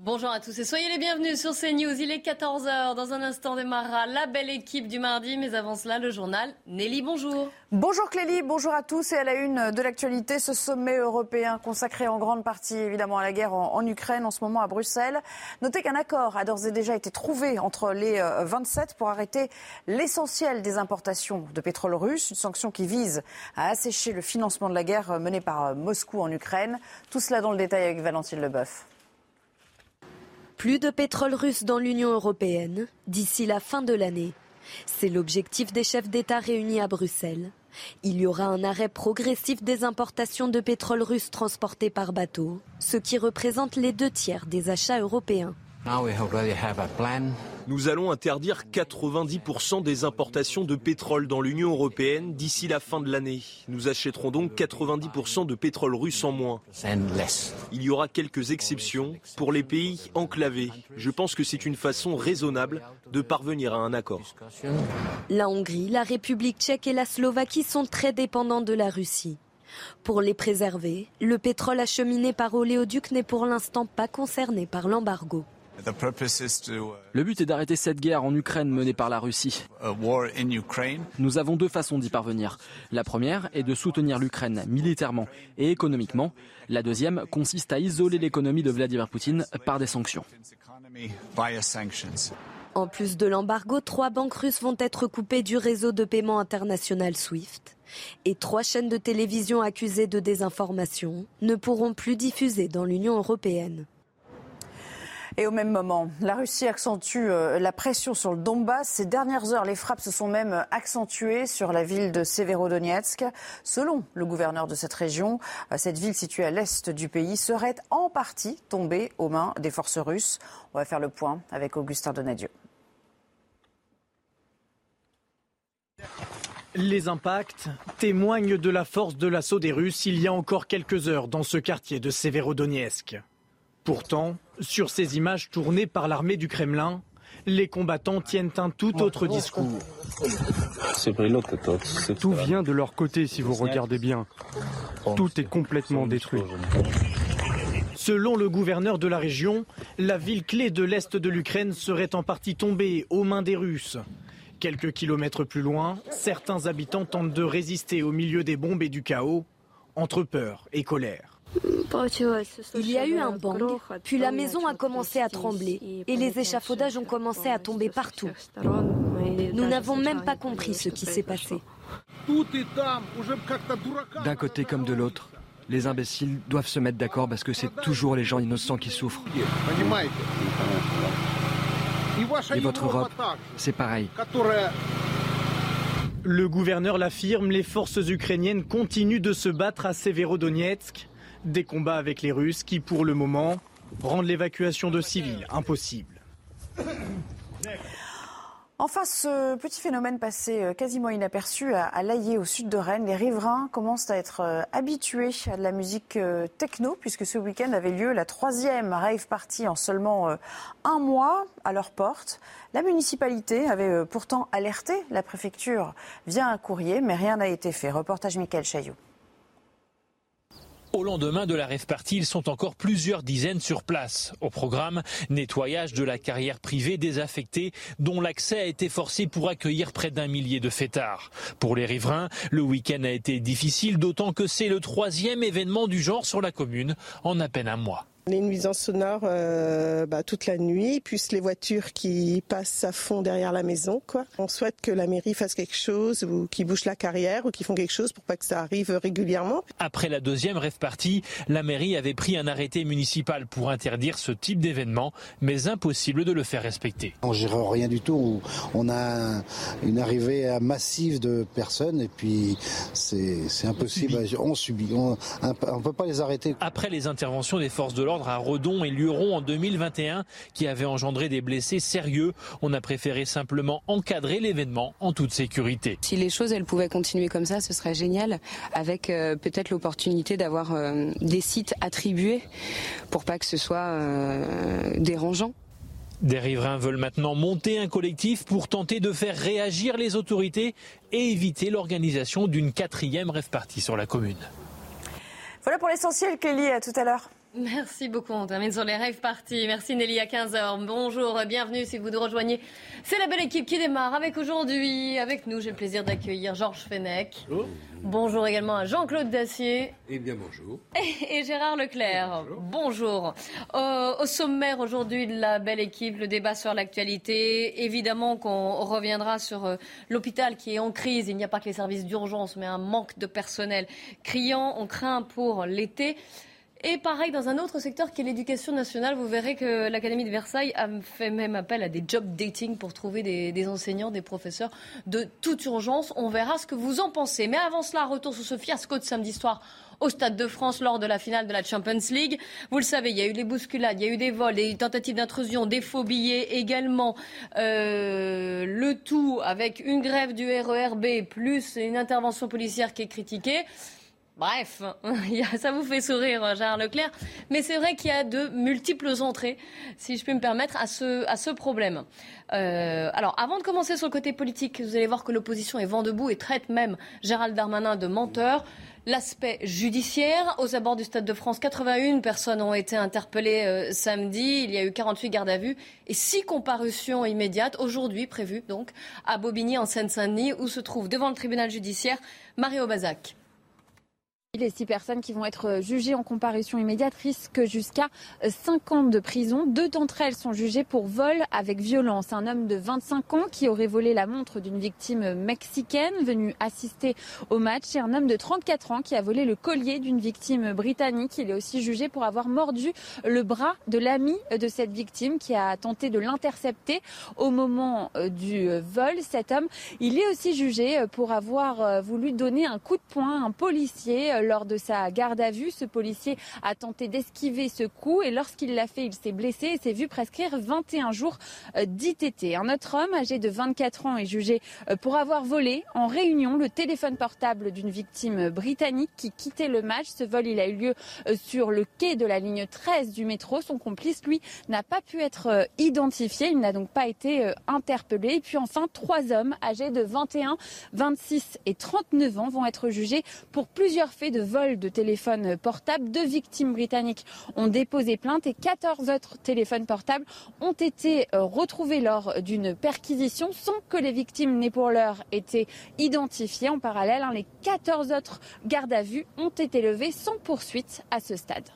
Bonjour à tous et soyez les bienvenus sur CNews. Il est 14h. Dans un instant démarrera la belle équipe du mardi. Mais avant cela, le journal. Nelly, bonjour. Bonjour Clélie, bonjour à tous. Et à la une de l'actualité, ce sommet européen consacré en grande partie évidemment à la guerre en, en Ukraine en ce moment à Bruxelles. Notez qu'un accord a d'ores et déjà été trouvé entre les 27 pour arrêter l'essentiel des importations de pétrole russe. Une sanction qui vise à assécher le financement de la guerre menée par Moscou en Ukraine. Tout cela dans le détail avec Valentine Leboeuf. Plus de pétrole russe dans l'Union européenne d'ici la fin de l'année. C'est l'objectif des chefs d'État réunis à Bruxelles. Il y aura un arrêt progressif des importations de pétrole russe transportés par bateau, ce qui représente les deux tiers des achats européens. Nous allons interdire 90% des importations de pétrole dans l'Union européenne d'ici la fin de l'année. Nous achèterons donc 90% de pétrole russe en moins. Il y aura quelques exceptions pour les pays enclavés. Je pense que c'est une façon raisonnable de parvenir à un accord. La Hongrie, la République tchèque et la Slovaquie sont très dépendants de la Russie. Pour les préserver, le pétrole acheminé par oléoduc n'est pour l'instant pas concerné par l'embargo. Le but est d'arrêter cette guerre en Ukraine menée par la Russie. Nous avons deux façons d'y parvenir. La première est de soutenir l'Ukraine militairement et économiquement. La deuxième consiste à isoler l'économie de Vladimir Poutine par des sanctions. En plus de l'embargo, trois banques russes vont être coupées du réseau de paiement international SWIFT. Et trois chaînes de télévision accusées de désinformation ne pourront plus diffuser dans l'Union européenne. Et au même moment, la Russie accentue la pression sur le Donbass. Ces dernières heures, les frappes se sont même accentuées sur la ville de Severodonetsk. Selon le gouverneur de cette région, cette ville située à l'est du pays serait en partie tombée aux mains des forces russes. On va faire le point avec Augustin Donadieu. Les impacts témoignent de la force de l'assaut des Russes il y a encore quelques heures dans ce quartier de Severodonetsk. Pourtant, sur ces images tournées par l'armée du Kremlin, les combattants tiennent un tout autre discours. Tout vient de leur côté si vous regardez bien. Tout est complètement détruit. Selon le gouverneur de la région, la ville clé de l'Est de l'Ukraine serait en partie tombée aux mains des Russes. Quelques kilomètres plus loin, certains habitants tentent de résister au milieu des bombes et du chaos, entre peur et colère. Il y a eu un bang, puis la maison a commencé à trembler et les échafaudages ont commencé à tomber partout. Nous n'avons même pas compris ce qui s'est passé. D'un côté comme de l'autre, les imbéciles doivent se mettre d'accord parce que c'est toujours les gens innocents qui souffrent. Et votre Europe, c'est pareil. Le gouverneur l'affirme, les forces ukrainiennes continuent de se battre à Severodonetsk. Des combats avec les Russes qui, pour le moment, rendent l'évacuation de civils impossible. Enfin, ce petit phénomène passé quasiment inaperçu à Laillé, au sud de Rennes, les riverains commencent à être habitués à de la musique techno, puisque ce week-end avait lieu la troisième rave party en seulement un mois à leur porte. La municipalité avait pourtant alerté la préfecture via un courrier, mais rien n'a été fait. Reportage Michael Chaillot. Au lendemain de la rêve partie, ils sont encore plusieurs dizaines sur place. Au programme, nettoyage de la carrière privée désaffectée dont l'accès a été forcé pour accueillir près d'un millier de fêtards. Pour les riverains, le week-end a été difficile, d'autant que c'est le troisième événement du genre sur la commune en à peine un mois. Les nuisances sonores euh, bah, toute la nuit, plus les voitures qui passent à fond derrière la maison. Quoi. On souhaite que la mairie fasse quelque chose ou qu'ils bouchent la carrière ou qu'ils font quelque chose pour pas que ça arrive régulièrement. Après la deuxième rêve partie, la mairie avait pris un arrêté municipal pour interdire ce type d'événement, mais impossible de le faire respecter. On gère rien du tout. On a une arrivée massive de personnes et puis c'est impossible. On subit. On ne peut pas les arrêter. Après les interventions des forces de l'ordre, à Redon et Luron en 2021 qui avait engendré des blessés sérieux. On a préféré simplement encadrer l'événement en toute sécurité. Si les choses elles pouvaient continuer comme ça, ce serait génial avec euh, peut-être l'opportunité d'avoir euh, des sites attribués pour pas que ce soit euh, dérangeant. Des riverains veulent maintenant monter un collectif pour tenter de faire réagir les autorités et éviter l'organisation d'une quatrième rêve partie sur la commune. Voilà pour l'essentiel, Kelly. À tout à l'heure. Merci beaucoup. On termine sur les rêves parties. Merci Nelly à 15h. Bonjour, bienvenue si vous nous rejoignez. C'est la belle équipe qui démarre avec aujourd'hui. Avec nous, j'ai le plaisir d'accueillir Georges Fenech. Bonjour. également à Jean-Claude Dacier. Eh bien, bonjour. Et, Gérard Leclerc. Bonjour. au sommaire aujourd'hui de la belle équipe, le débat sur l'actualité. Évidemment qu'on reviendra sur euh, l'hôpital qui est en crise. Il n'y a pas que les services d'urgence, mais un manque de personnel criant. On craint pour l'été. Et pareil, dans un autre secteur qui est l'éducation nationale, vous verrez que l'Académie de Versailles a fait même appel à des job dating pour trouver des, enseignants, des professeurs de toute urgence. On verra ce que vous en pensez. Mais avant cela, retour sur ce fiasco de samedi soir au Stade de France lors de la finale de la Champions League. Vous le savez, il y a eu des bousculades, il y a eu des vols, des tentatives d'intrusion, des faux billets également. Euh, le tout avec une grève du RERB plus une intervention policière qui est critiquée. Bref, ça vous fait sourire, Gérard Leclerc. Mais c'est vrai qu'il y a de multiples entrées, si je puis me permettre, à ce, à ce problème. Euh, alors, avant de commencer sur le côté politique, vous allez voir que l'opposition est vent debout et traite même Gérald Darmanin de menteur. L'aspect judiciaire, aux abords du Stade de France, 81 personnes ont été interpellées euh, samedi. Il y a eu 48 gardes à vue et 6 comparutions immédiates aujourd'hui prévues donc à Bobigny en Seine-Saint-Denis où se trouve devant le tribunal judiciaire Mario Bazac. Les six personnes qui vont être euh, jugées en comparution immédiate risquent jusqu'à 5 euh, ans de prison. Deux d'entre elles sont jugées pour vol avec violence. Un homme de 25 ans qui aurait volé la montre d'une victime mexicaine venue assister au match et un homme de 34 ans qui a volé le collier d'une victime britannique. Il est aussi jugé pour avoir mordu le bras de l'ami de cette victime qui a tenté de l'intercepter au moment euh, du vol. Cet homme, il est aussi jugé pour avoir voulu donner un coup de poing à un policier lors de sa garde à vue. Ce policier a tenté d'esquiver ce coup et lorsqu'il l'a fait, il s'est blessé et s'est vu prescrire 21 jours euh, d'ITT. Un autre homme âgé de 24 ans est jugé euh, pour avoir volé en réunion le téléphone portable d'une victime britannique qui quittait le match. Ce vol, il a eu lieu euh, sur le quai de la ligne 13 du métro. Son complice, lui, n'a pas pu être identifié. Il n'a donc pas été interpellé. Et puis enfin, trois hommes âgés de 21, 26 et 39 ans vont être jugés pour plusieurs faits de vol de téléphones portables. Deux victimes britanniques ont déposé plainte et 14 autres téléphones portables ont été euh, retrouvés lors d'une perquisition sans que les victimes n'aient pour l'heure été identifiées. En parallèle, hein, les 14 autres gardes à vue ont été levés sans poursuite à ce stade.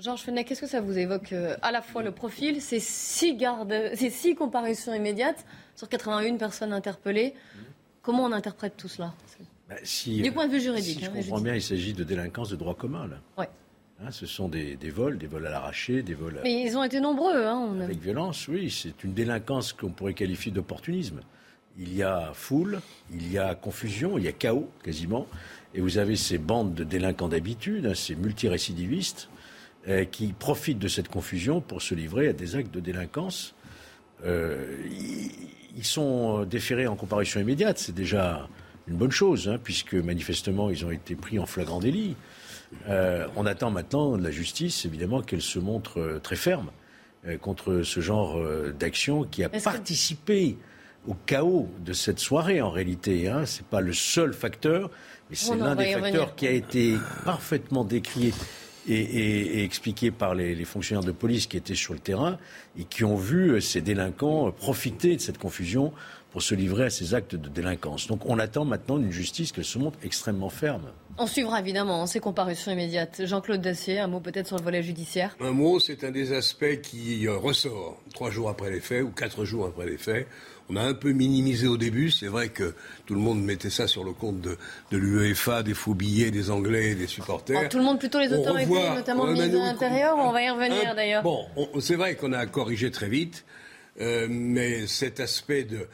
Georges Fenech, qu'est-ce que ça vous évoque euh, à la fois le profil, ces six, gardes, ces six comparaisons immédiates sur 81 personnes interpellées? Comment on interprète tout cela? Bah, du point de vue juridique. Si je hein, comprends bien, il s'agit de délinquance de droit commun. Là. Hein, ce sont des, vols, des vols à l'arraché, des vols. Mais ils ont été nombreux. Hein, Avec violence, oui. C'est une délinquance qu'on pourrait qualifier d'opportunisme. Il y a foule, il y a confusion, il y a chaos quasiment. Et vous avez ces bandes de délinquants d'habitude, ces multirécidivistes, euh, qui profitent de cette confusion pour se livrer à des actes de délinquance. Euh, ils sont déférés en comparution immédiate. C'est déjà une bonne chose, hein, puisque manifestement ils ont été pris en flagrant délit. Euh, on attend maintenant de la justice, évidemment, qu'elle se montre euh, très ferme euh, contre ce genre d'action qui a participé au chaos de cette soirée en réalité. Hein. Ce n'est pas le seul facteur, mais c'est l'un des facteurs qui a été parfaitement décrié et, expliqué par les, les, fonctionnaires de police qui étaient sur le terrain et qui ont vu ces délinquants profiter de cette confusion pour se livrer à ces actes de délinquance. Donc on attend maintenant une justice qui se montre extrêmement ferme. On suivra évidemment ces comparutions immédiates. Jean-Claude Dacier, un mot peut-être sur le volet judiciaire? Un mot, c'est un des aspects qui euh, ressort trois jours après les faits ou quatre jours après les faits. On a un peu minimisé au début. C'est vrai que tout le monde mettait ça sur le compte de, l'UEFA, des faux billets, des Anglais, des supporters. Oh, tout le monde, plutôt les autorités, notamment le ministre de l'Intérieur. On va y revenir d'ailleurs. Bon, c'est vrai qu'on a corrigé très vite. Euh, mais cet aspect de,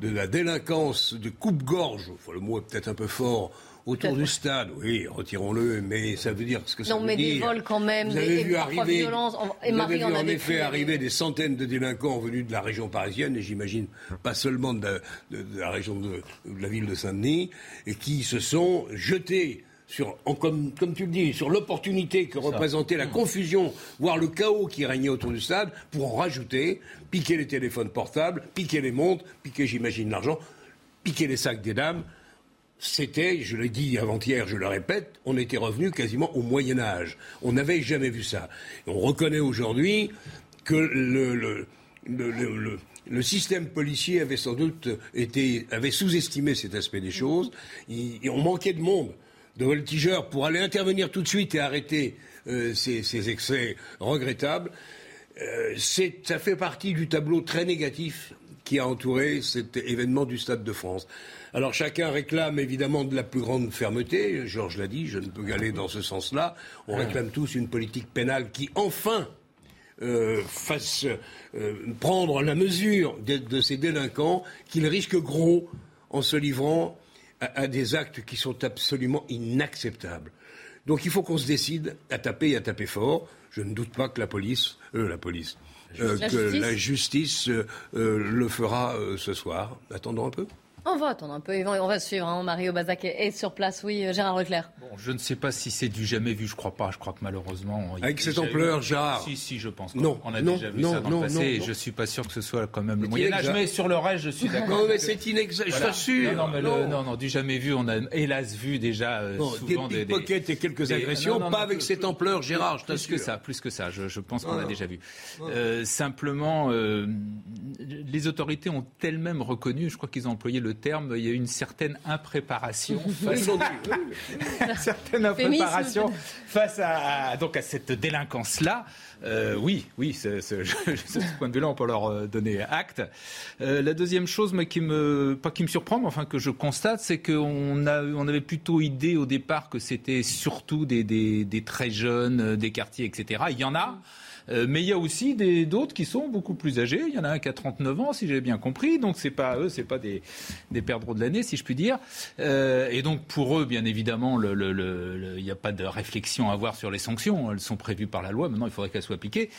de la délinquance, de coupe-gorge, le mot est peut-être un peu fort, autour du stade, oui, retirons-le, mais ça veut dire ce que ça veut dire. Non, mais des vols quand même, vous avez vu arriver, vous avez vu en effet arriver des centaines de délinquants venus de la région parisienne, et j'imagine pas seulement de, la région de, la ville de Saint-Denis, et qui se sont jetés sur, comme, comme, tu le dis, sur l'opportunité que représentait la confusion, voire le chaos qui régnait autour du stade, pour en rajouter, piquer les téléphones portables, piquer les montres, piquer, j'imagine, l'argent, piquer les sacs des dames c'était, je l'ai dit avant-hier, je le répète, on était revenu quasiment au Moyen Âge. On n'avait jamais vu ça. on reconnaît aujourd'hui que le, le, système policier avait sans doute été, avait sous-estimé cet aspect des choses. on manquait de monde, de voltigeurs pour aller intervenir tout de suite et arrêter euh, ces, excès regrettables. Euh, ça fait partie du tableau très négatif qui a entouré cet événement du Stade de France. Alors chacun réclame évidemment de la plus grande fermeté. Georges l'a dit, je ne peux qu'aller dans ce sens-là. On réclame tous une politique pénale qui enfin euh, fasse euh, prendre la mesure de, ces délinquants qu'ils risquent gros en se livrant à, des actes qui sont absolument inacceptables. Donc il faut qu'on se décide à taper et à taper fort. Je ne doute pas que la police, euh, la police, que la justice le fera ce soir. Attendons un peu. On va attendre un peu, on va suivre. Hein. Mario Bazac est sur place, oui, euh, Gérard Leclerc. Bon, je ne sais pas si c'est du jamais vu, je crois pas. Je crois que malheureusement. Avec cette ampleur, Gérard Si, si, je pense. Non, on a déjà vu ça dans le passé et je suis pas sûr que ce soit quand même le Moyen-Âge. Mais sur le reste, je suis d'accord. Non, mais c'est inexact, je t'assure. Non, non, non, non, du jamais vu, on a hélas vu déjà euh, souvent des pickpockets et quelques agressions, pas avec cette ampleur, Gérard, je t'assure. Plus que ça, plus que ça, je pense qu'on a déjà vu. Euh, simplement, les autorités ont elles-mêmes reconnu, je crois qu'ils ont employé le terme, il y a une certaine impréparation face, à, certaine impréparation face à, donc à cette délinquance-là. Euh, oui, oui, ce point de vue-là, on peut leur euh, donner acte. Euh, la deuxième chose, mais qui me, pas qui me surprend, mais enfin que je constate, c'est qu'on a, on avait plutôt idée au départ que c'était surtout des, des, des, très jeunes, des quartiers, etc. Il y en a. Euh, mais il y a aussi d'autres qui sont beaucoup plus âgés. Il y en a un qui a 39 ans, si j'ai bien compris. Donc c'est pas eux, c'est pas des, perdreaux de l'année, si je puis dire. Euh, et donc pour eux, bien évidemment, il n'y a pas de réflexion à avoir sur les sanctions. Elles sont prévues par la loi. Maintenant, il faudrait qu'elles soient appliquées.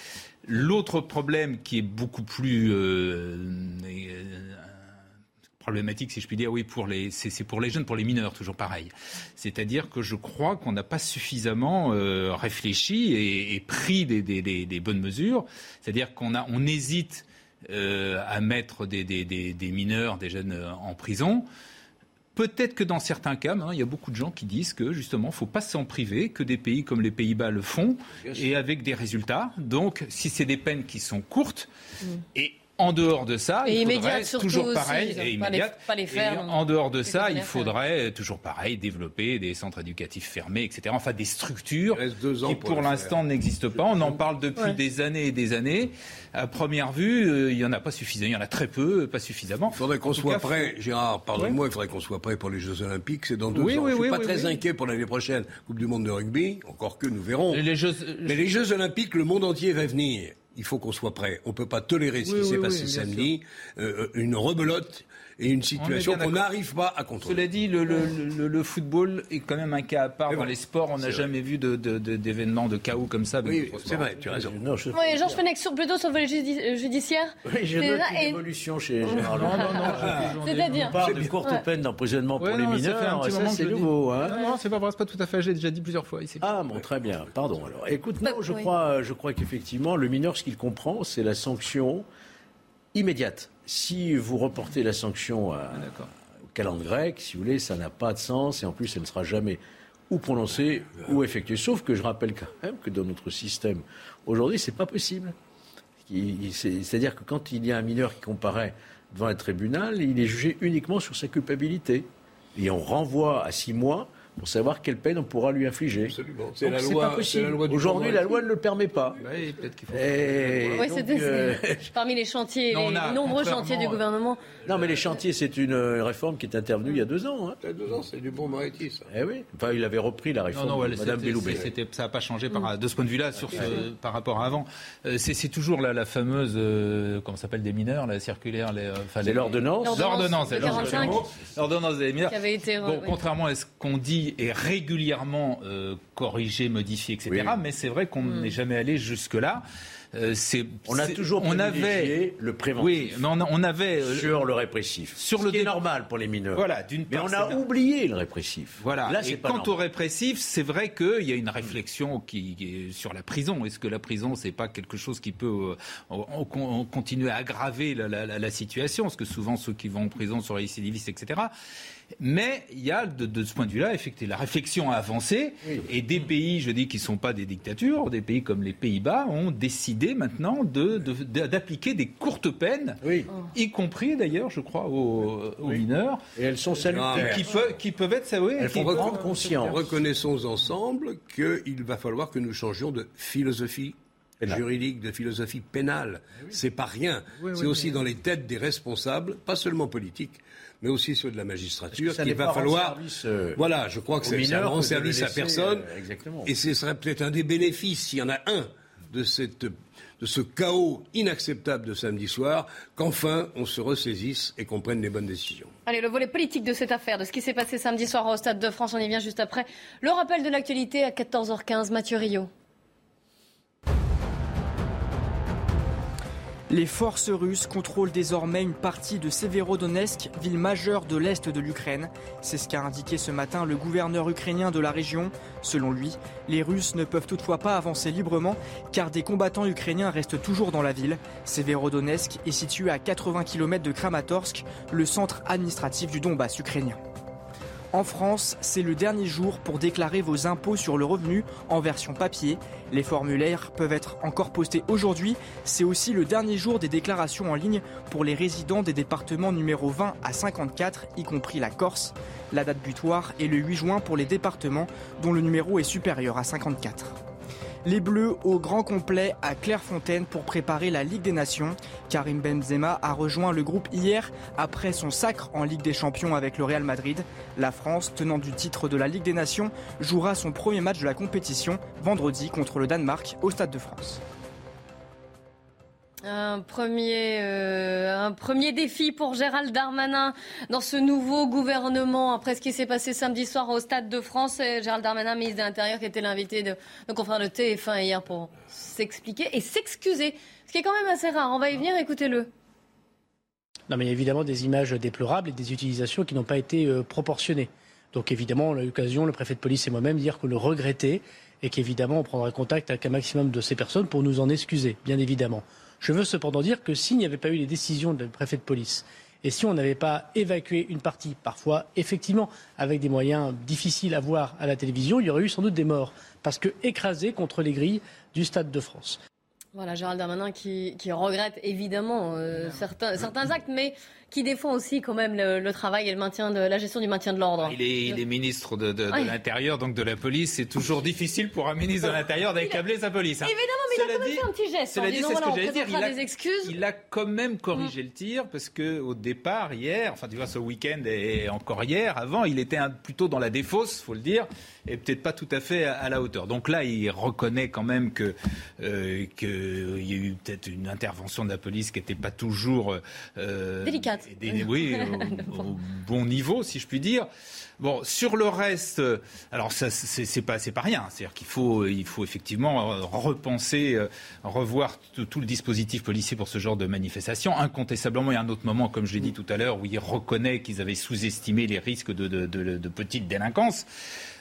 L'autre problème qui est beaucoup plus euh, problématique, si je puis dire, oui, pour les, c'est pour les jeunes, pour les mineurs, toujours pareil. C'est-à-dire que je crois qu'on n'a pas suffisamment euh, réfléchi et, pris des, des, des, bonnes mesures. C'est-à-dire qu'on a, on hésite euh, à mettre des, mineurs, des jeunes euh, en prison. Peut-être que dans certains cas, il y a beaucoup de gens qui disent que justement, il ne faut pas s'en priver, que des pays comme les Pays-Bas le font, et avec des résultats. Donc, si c'est des peines qui sont courtes, mmh. et en dehors de ça, il faudrait toujours pareil et immédiat. en dehors de ça, il faudrait toujours pareil développer des centres éducatifs fermés, etc. Enfin, des structures qui, pour, l'instant, n'existent pas. On en parle depuis des années et des années. À première vue, euh, il y en a pas suffisamment. Il y en a très peu, pas suffisamment. Il faudrait qu'on soit prêt, Gérard. Pardonne-moi, il faudrait qu'on soit prêt pour les Jeux Olympiques. C'est dans deux oui, ans. Je suis pas très inquiet pour l'année prochaine. Coupe du monde de rugby, encore que nous verrons. Les Jeux... Mais les Jeux Olympiques, le monde entier va venir il faut qu'on soit prêt. On ne peut pas tolérer ce qui s'est passé samedi, euh, une rebelote et une situation qu'on n'arrive pas à contrôler. Cela dit, le, le, le, football est quand même un cas à part dans les sports. On n'a jamais vu d'événements de, de, chaos comme ça. Oui, c'est vrai, tu as raison. Non, je... oui, Georges Fenech, plutôt sur le volet judiciaire. Oui, j'ai noté une évolution chez Gérard Non, non, non. C'est-à-dire On parle de courte peine d'emprisonnement pour les mineurs. Ça, c'est nouveau. Hein. Non, c'est pas vrai, c'est pas tout à fait. J'ai déjà dit plusieurs fois ici. Ah, bon, très bien. Pardon. Alors, écoute, non, je crois, je crois qu'effectivement, le mineur, ce qu'il comprend, c'est la sanction immédiate si vous reportez la sanction à, ah, au calendrier grec, si vous voulez, ça n'a pas de sens et en plus, elle ne sera jamais ou prononcée ou effectuée. Sauf que je rappelle quand même que dans notre système, aujourd'hui, ce n'est pas possible. C'est-à-dire que quand il y a un mineur qui comparaît devant un tribunal, il est jugé uniquement sur sa culpabilité. Et on renvoie à six mois pour savoir quelle peine on pourra lui infliger. Absolument. C'est la, loi, la loi Aujourd'hui, la loi ne le permet pas. Oui, peut-être qu'il faut. Euh, parmi les chantiers, les nombreux chantiers du gouvernement. Non, mais les chantiers, c'est une réforme qui est intervenue il y a deux ans. Hein. Il y a deux ans, c'est du bon Moretti, ça. Eh oui. Enfin, il avait repris la réforme non, non, Madame Belloubet. Ça n'a pas changé par, de ce point de vue-là sur par rapport à avant. Euh, c'est toujours la, la fameuse, euh, comment s'appelle, des mineurs, la circulaire. c'est l'ordonnance. L'ordonnance. L'ordonnance des mineurs. Qui avait été. Bon, contrairement à ce qu'on dit est régulièrement euh, corrigé, modifié, etc. Mais c'est vrai qu'on hmm. n'est jamais allé jusque-là. Euh, on a toujours on avait le préventif. Oui, mais on, avait euh, sur le répressif. Sur ce le qui est normal pour les mineurs. Voilà, d'une Mais on a oublié le répressif. Voilà. Là, Et quant au répressif, c'est vrai qu'il y a une réflexion qui, est sur la prison. Est-ce que la prison, c'est pas quelque chose qui peut continuer à aggraver la, la, situation? Parce que souvent ceux qui vont en prison sont récidivistes, etc. Mais il y a, de, ce point de vue-là, effectivement, la réflexion a avancé. Et des pays, je dis, qui ne sont pas des dictatures, des pays comme les Pays-Bas, ont décidé maintenant d'appliquer des courtes peines, y compris d'ailleurs, je crois, aux, mineurs. Et elles sont salutaires. Qui, qui peuvent être, ça, oui, elles font prendre conscience. Reconnaissons ensemble qu'il va falloir que nous changions de philosophie juridique, de philosophie pénale. C'est pas rien. c'est aussi dans les têtes des responsables, pas seulement politiques, mais aussi ceux de la magistrature, qu'il va falloir. Euh, voilà, je crois que ça rend service à personne. Euh, et ce serait peut-être un des bénéfices, s'il y en a un, de cette de ce chaos inacceptable de samedi soir, qu'enfin on se ressaisisse et qu'on prenne les bonnes décisions. Allez, le volet politique de cette affaire, de ce qui s'est passé samedi soir au Stade de France, on y vient juste après. Le rappel de l'actualité à 14h15, Mathieu Rio. Les forces russes contrôlent désormais une partie de Severodonetsk, ville majeure de l'est de l'Ukraine. C'est ce qu'a indiqué ce matin le gouverneur ukrainien de la région. Selon lui, les Russes ne peuvent toutefois pas avancer librement car des combattants ukrainiens restent toujours dans la ville. Severodonetsk est situé à 80 km de Kramatorsk, le centre administratif du Donbass ukrainien. En France, c'est le dernier jour pour déclarer vos impôts sur le revenu en version papier. Les formulaires peuvent être encore postés aujourd'hui. C'est aussi le dernier jour des déclarations en ligne pour les résidents des départements numéro 20 à 54, y compris la Corse. La date butoir est le 8 juin pour les départements dont le numéro est supérieur à 54. Les Bleus au grand complet à Clairefontaine pour préparer la Ligue des Nations. Karim Benzema a rejoint le groupe hier après son sacre en Ligue des Champions avec le Real Madrid. La France, tenant du titre de la Ligue des Nations, jouera son premier match de la compétition vendredi contre le Danemark au Stade de France. Un premier, euh, un premier défi pour Gérald Darmanin dans ce nouveau gouvernement après ce qui s'est passé samedi soir au Stade de France. Gérald Darmanin, ministre de l'Intérieur, qui était l'invité de nos confrères de TF1 hier pour s'expliquer et s'excuser, ce qui est quand même assez rare. On va y venir, écoutez-le. Non, mais il y a évidemment des images déplorables et des utilisations qui n'ont pas été euh, proportionnées. Donc évidemment, on a eu l'occasion, le préfet de police et moi-même, dire que le regrettait et qu'évidemment, on prendrait contact avec un maximum de ces personnes pour nous en excuser, bien évidemment. Je veux cependant dire que s'il n'y avait pas eu les décisions du préfet de police, et si on n'avait pas évacué une partie, parfois effectivement avec des moyens difficiles à voir à la télévision, il y aurait eu sans doute des morts, parce que écrasés contre les grilles du Stade de France. Voilà, Gérald Darmanin qui, regrette évidemment euh, certains, certains actes, mais qui défend aussi quand même le, travail et le maintien de la gestion du maintien de l'ordre. Il est, ministre de, l'Intérieur, donc de la police. C'est toujours difficile pour un ministre de l'Intérieur d'accabler sa police. Hein. Évidemment, mais il a quand même fait un petit geste. Cela dit, c'est ce que j'allais dire. Il a, des excuses. il a quand même corrigé mm. le tir parce que au départ, hier, enfin tu vois, ce week-end et encore hier, avant, il était un, plutôt dans la défausse, faut le dire, et peut-être pas tout à fait à, la hauteur. Donc là, il reconnaît quand même que euh, qu'il y a eu peut-être une intervention de la police qui n'était pas toujours euh, délicate oui, au, bon niveau, si je puis dire. Bon, sur le reste, alors ça, c'est pas, c'est pas rien. C'est-à-dire qu'il faut, il faut effectivement repenser, euh, revoir tout le dispositif policier pour ce genre de manifestation. Incontestablement, il y a un autre moment, comme je l'ai dit tout à l'heure, où il reconnaît qu'ils avaient sous-estimé les risques de, de, de, de petite délinquance.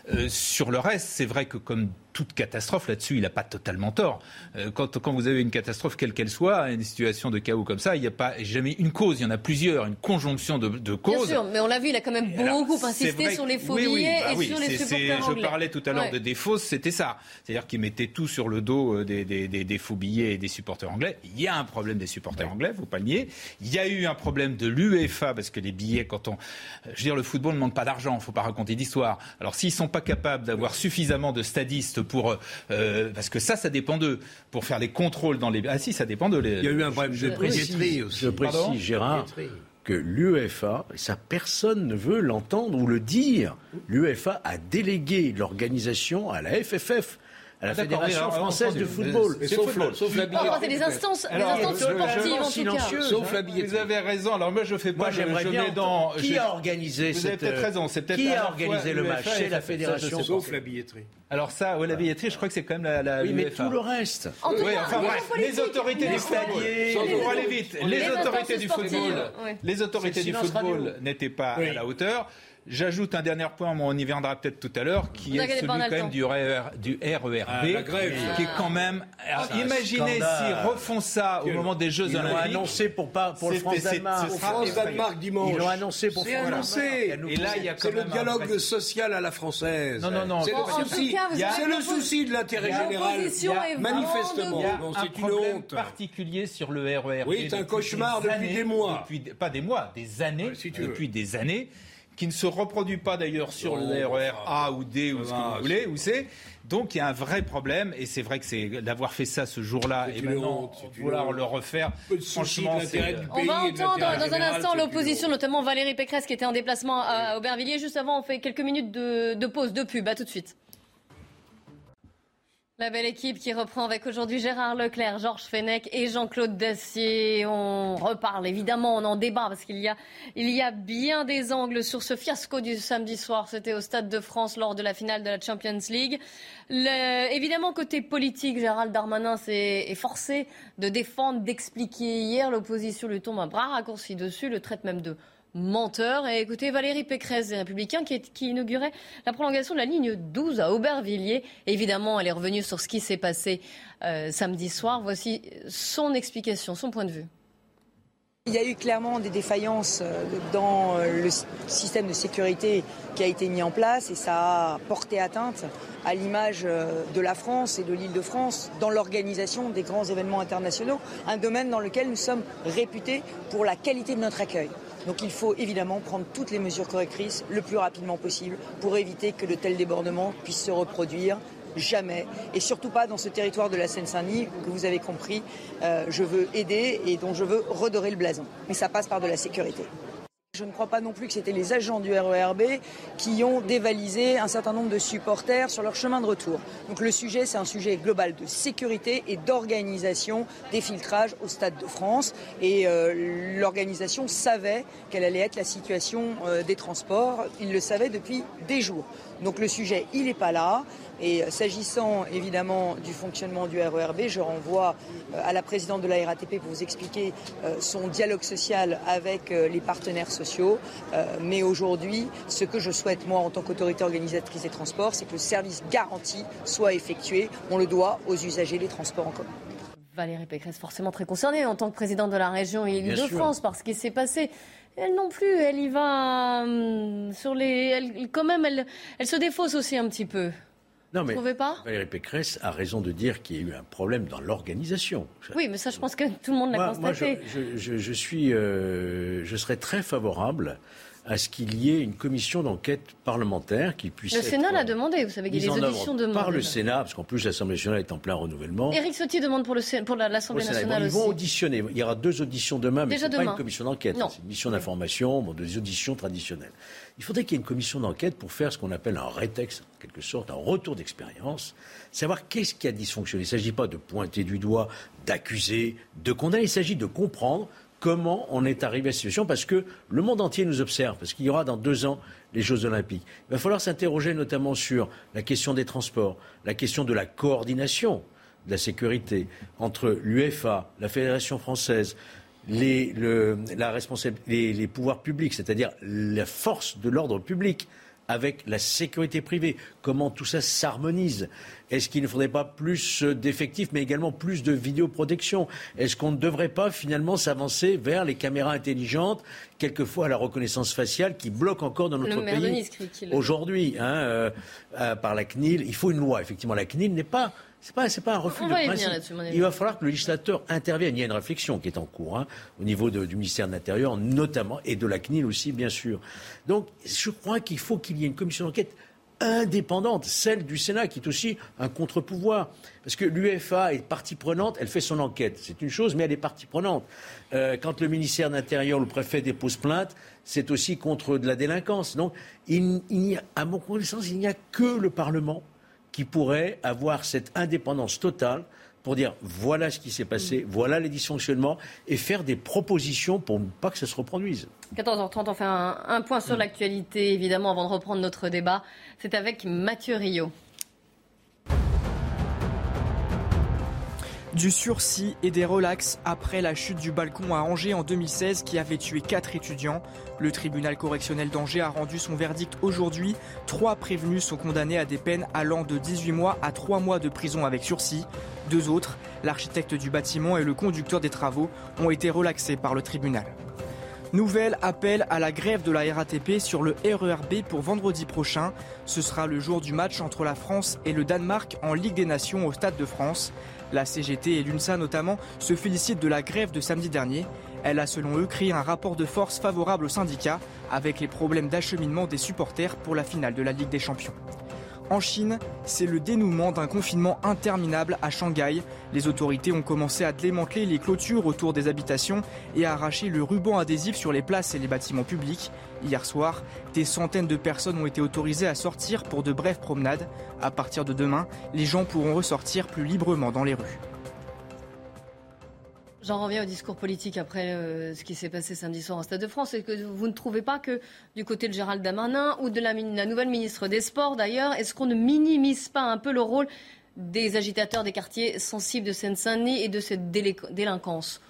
Euh, sur le reste, c'est vrai que comme toute catastrophe là-dessus, il n'a pas totalement tort. Euh, quand, quand, vous avez une catastrophe, quelle qu'elle soit, une situation de chaos comme ça, il n'y a pas jamais une cause, il y en a plusieurs, une conjonction de, de causes. Bien sûr, mais on l'a vu, il a quand même beaucoup insisté sur les faux billets bah et sur les supporters anglais. Je parlais tout à l'heure de des fausses, c'était ça. C'est-à-dire qu'il mettait tout sur le dos euh, des, des, des, des, faux billets et des supporters anglais. Il y a un problème des supporters anglais, il ne faut pas le nier. Il y a eu un problème de l'UEFA, parce que les billets, quand on... Je veux dire, le football ne demande pas d'argent, il ne faut pas raconter d'histoire. Alors s'ils ne sont pas capables d'avoir suffisamment de stadistes pour... Euh, parce que ça, ça dépend d'eux. Pour faire les contrôles dans les... Ah si, ça dépend d'eux. Il y a eu un problème de billetterie aussi. Je précise, Gérard que l'UEFA, ça personne ne veut l'entendre ou le dire, l'UEFA a délégué l'organisation à la FFF à la Fédération française de football. sauf, sauf la billetterie. c'est des instances, des instances sportives en tout cas. Sauf la billetterie. Vous avez raison. Alors moi je fais pas. Moi j'aimerais bien. Dans, qui a organisé Vous avez peut-être raison. C'est peut-être qui a organisé le match C'est la fédération. Sauf la billetterie. Alors ça, ouais, la billetterie, je crois que c'est quand même la, la Oui, mais tout le reste. Oui, enfin bref, les autorités du football. Pour aller vite, les autorités du football, les autorités du football n'étaient pas à la hauteur. J'ajoute un dernier point, on y viendra peut-être tout à l'heure, qui est celui quand même du, RER, du RERB, ah, qui est quand même. Ah, imaginez s'ils refont ça au moment des Jeux Olympiques. Ils l'ont annoncé pour pas pour le France-Danemark. France-Danemark dimanche. Ils l'ont annoncé pour France annoncé. Et là, il y a C'est le dialogue social à la française. Non, non, non. C'est le souci. C'est le souci de l'intérêt général. Manifestement. C'est une honte. particulier sur le RERB. Oui, c'est un cauchemar depuis des mois. Pas des mois, des années. Depuis des années qui ne se reproduit pas d'ailleurs sur le RER A ou D ou ce que vous voulez, où c'est. Donc il y a un vrai problème et c'est vrai que c'est d'avoir fait ça ce jour-là et maintenant vouloir le refaire. Franchement, on va entendre dans un instant l'opposition, notamment Valérie Pécresse qui était en déplacement à Aubervilliers. Juste avant, on fait quelques minutes de, de pause, de pub. À tout de suite. La belle équipe qui reprend avec aujourd'hui Gérard Leclerc, Georges Fenech et Jean-Claude Dacier. On reparle évidemment, on en débat parce qu'il y a, bien des angles sur ce fiasco du samedi soir. C'était au Stade de France lors de la finale de la Champions League. Le, évidemment, côté politique, Gérald Darmanin s'est forcé de défendre, d'expliquer. Hier, l'opposition lui tombe un bras raccourci dessus, le traite même de menteur. Et écoutez, Valérie Pécresse des Républicains qui, inaugurait la prolongation de la ligne 12 à Aubervilliers. Évidemment, elle est revenue sur ce qui s'est passé euh, samedi soir. Voici son explication, son point de vue. Il y a eu clairement des défaillances euh, dans euh, le système de sécurité qui a été mis en place et ça a porté atteinte à l'image de la France et de l'île de France dans l'organisation des grands événements internationaux, un domaine dans lequel nous sommes réputés pour la qualité de notre accueil. Donc il faut évidemment prendre toutes les mesures correctrices le plus rapidement possible pour éviter que de tels débordements puissent se reproduire. Jamais. Et surtout pas dans ce territoire de la Seine-Saint-Denis que vous avez compris, euh, je veux aider et dont je veux redorer le blason. Mais ça passe par de la sécurité. Je ne crois pas non plus que c'était les agents du RERB qui ont dévalisé un certain nombre de supporters sur leur chemin de retour. Donc le sujet, c'est un sujet global de sécurité et d'organisation des filtrages au Stade de France. Et euh, l'organisation savait quelle allait être la situation euh, des transports. Il le savait depuis des jours. Donc le sujet, il n'est pas là. Et s'agissant évidemment du fonctionnement du RERB, je renvoie euh, à la présidente de la RATP pour vous expliquer euh, son dialogue social avec euh, les partenaires sociaux. Mais aujourd'hui, ce que je souhaite, moi, en tant qu'autorité organisatrice des transports, c'est que le service garanti soit effectué. On le doit aux usagers des transports en commun. Valérie Pécresse, forcément très concernée en tant que présidente de la région et de France par ce qui s'est passé. Elle non plus, elle y va hum, sur les. Elle, quand même, elle, elle se défausse aussi un petit peu. Non, mais trouvez pas? Valérie Pécresse a raison de dire qu'il y a eu un problème dans l'organisation. Oui, mais ça, je pense que tout le monde l'a constaté. Moi, je, je, suis, euh, je serais très favorable à ce qu'il y ait une commission d'enquête parlementaire qui puisse. Le Sénat l'a demandé, vous savez qu'il y a des auditions demandées. Par le Sénat, parce qu'en plus l'Assemblée nationale est en plein renouvellement. Éric Ciotti demande pour, le, pour l'Assemblée nationale. Ils vont auditionner. Il y aura deux auditions demain, mais ce n'est pas une commission d'enquête. C'est une mission d'information, bon, des auditions traditionnelles. Il faudrait qu'il y ait une commission d'enquête pour faire ce qu'on appelle un rétexte, en quelque sorte, un retour d'expérience, savoir qu'est-ce qui a dysfonctionné. Il ne s'agit pas de pointer du doigt, d'accuser, de condamner. Il s'agit de comprendre comment on est arrivé à cette situation, parce que le monde entier nous observe, parce qu'il y aura dans deux ans les Jeux Olympiques. Il va falloir s'interroger notamment sur la question des transports, la question de la coordination de la sécurité entre l'UEFA, la Fédération française, les, les, pouvoirs publics, c'est-à-dire la force de l'ordre public, avec la sécurité privée. Comment tout ça s'harmonise? Est-ce qu'il ne faudrait pas plus d'effectifs, mais également plus de vidéoprotection? Est-ce qu'on ne devrait pas finalement s'avancer vers les caméras intelligentes, quelquefois à la reconnaissance faciale, qui bloque encore dans notre pays aujourd'hui hein, euh, euh, par la CNIL? Il faut une loi. Effectivement, la CNIL n'est pas c'est pas, pas un refus de principe. Il va falloir que le législateur intervienne. Il y a une réflexion qui est en cours hein, au niveau du ministère de l'Intérieur, notamment, et de la CNIL aussi, bien sûr. Donc, je crois qu'il faut qu'il y ait une commission d'enquête indépendante, celle du Sénat, qui est aussi un contre-pouvoir. Parce que l'UFA est partie prenante, elle fait son enquête. C'est une chose, mais elle est partie prenante. Euh, quand le ministère de l'Intérieur, le préfet dépose plainte, c'est aussi contre de la délinquance. Donc, il, il a, à mon connaissance, il n'y a que le Parlement qui pourrait avoir cette indépendance totale pour dire voilà ce qui s'est passé, voilà les dysfonctionnements, et faire des propositions pour ne pas que ça se reproduise. 14h30, on fait un, point sur l'actualité, évidemment, avant de reprendre notre débat. C'est avec Mathieu Rio. Du sursis et des relax après la chute du balcon à Angers en 2016 qui avait tué quatre étudiants. Le tribunal correctionnel d'Angers a rendu son verdict aujourd'hui. Trois prévenus sont condamnés à des peines allant de 18 mois à 3 mois de prison avec sursis. Deux autres, l'architecte du bâtiment et le conducteur des travaux, ont été relaxés par le tribunal. Nouvel appel à la grève de la RATP sur le RERB pour vendredi prochain. Ce sera le jour du match entre la France et le Danemark en Ligue des Nations au Stade de France. La CGT et l'UNSA notamment se félicitent de la grève de samedi dernier. Elle a selon eux créé un rapport de force favorable aux syndicats avec les problèmes d'acheminement des supporters pour la finale de la Ligue des Champions. En Chine, c'est le dénouement d'un confinement interminable à Shanghai. Les autorités ont commencé à démanteler les clôtures autour des habitations et à arracher le ruban adhésif sur les places et les bâtiments publics. Hier soir, des centaines de personnes ont été autorisées à sortir pour de brèves promenades. À partir de demain, les gens pourront ressortir plus librement dans les rues. J'en reviens au discours politique après euh, ce qui s'est passé samedi soir au Stade de France. Est-ce que vous ne trouvez pas que du côté de Gérald Darmanin ou de la, nouvelle ministre des Sports d'ailleurs, est-ce qu'on ne minimise pas un peu le rôle des agitateurs des quartiers sensibles de Seine-Saint-Denis et de cette délinquance?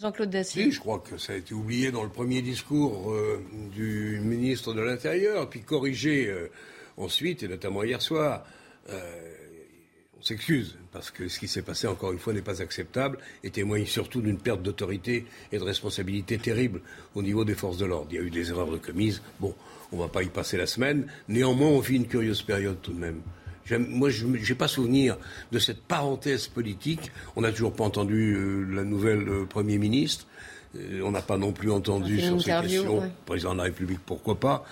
Jean-Claude Dacier. Oui, je crois que ça a été oublié dans le premier discours euh, du ministre de l'Intérieur, puis corrigé euh, ensuite, et notamment hier soir on s'excuse, parce que ce qui s'est passé, encore une fois, n'est pas acceptable et témoigne surtout d'une perte d'autorité et de responsabilité terrible au niveau des forces de l'ordre. Il y a eu des erreurs de commises. Bon, on ne va pas y passer la semaine. Néanmoins, on vit une curieuse période tout de même. Moi, je n'ai pas souvenir de cette parenthèse politique. On n'a toujours pas entendu euh, la nouvelle euh, Premier ministre. Euh, on n'a pas non plus entendu sur ces questions. Président de la République, pourquoi pas.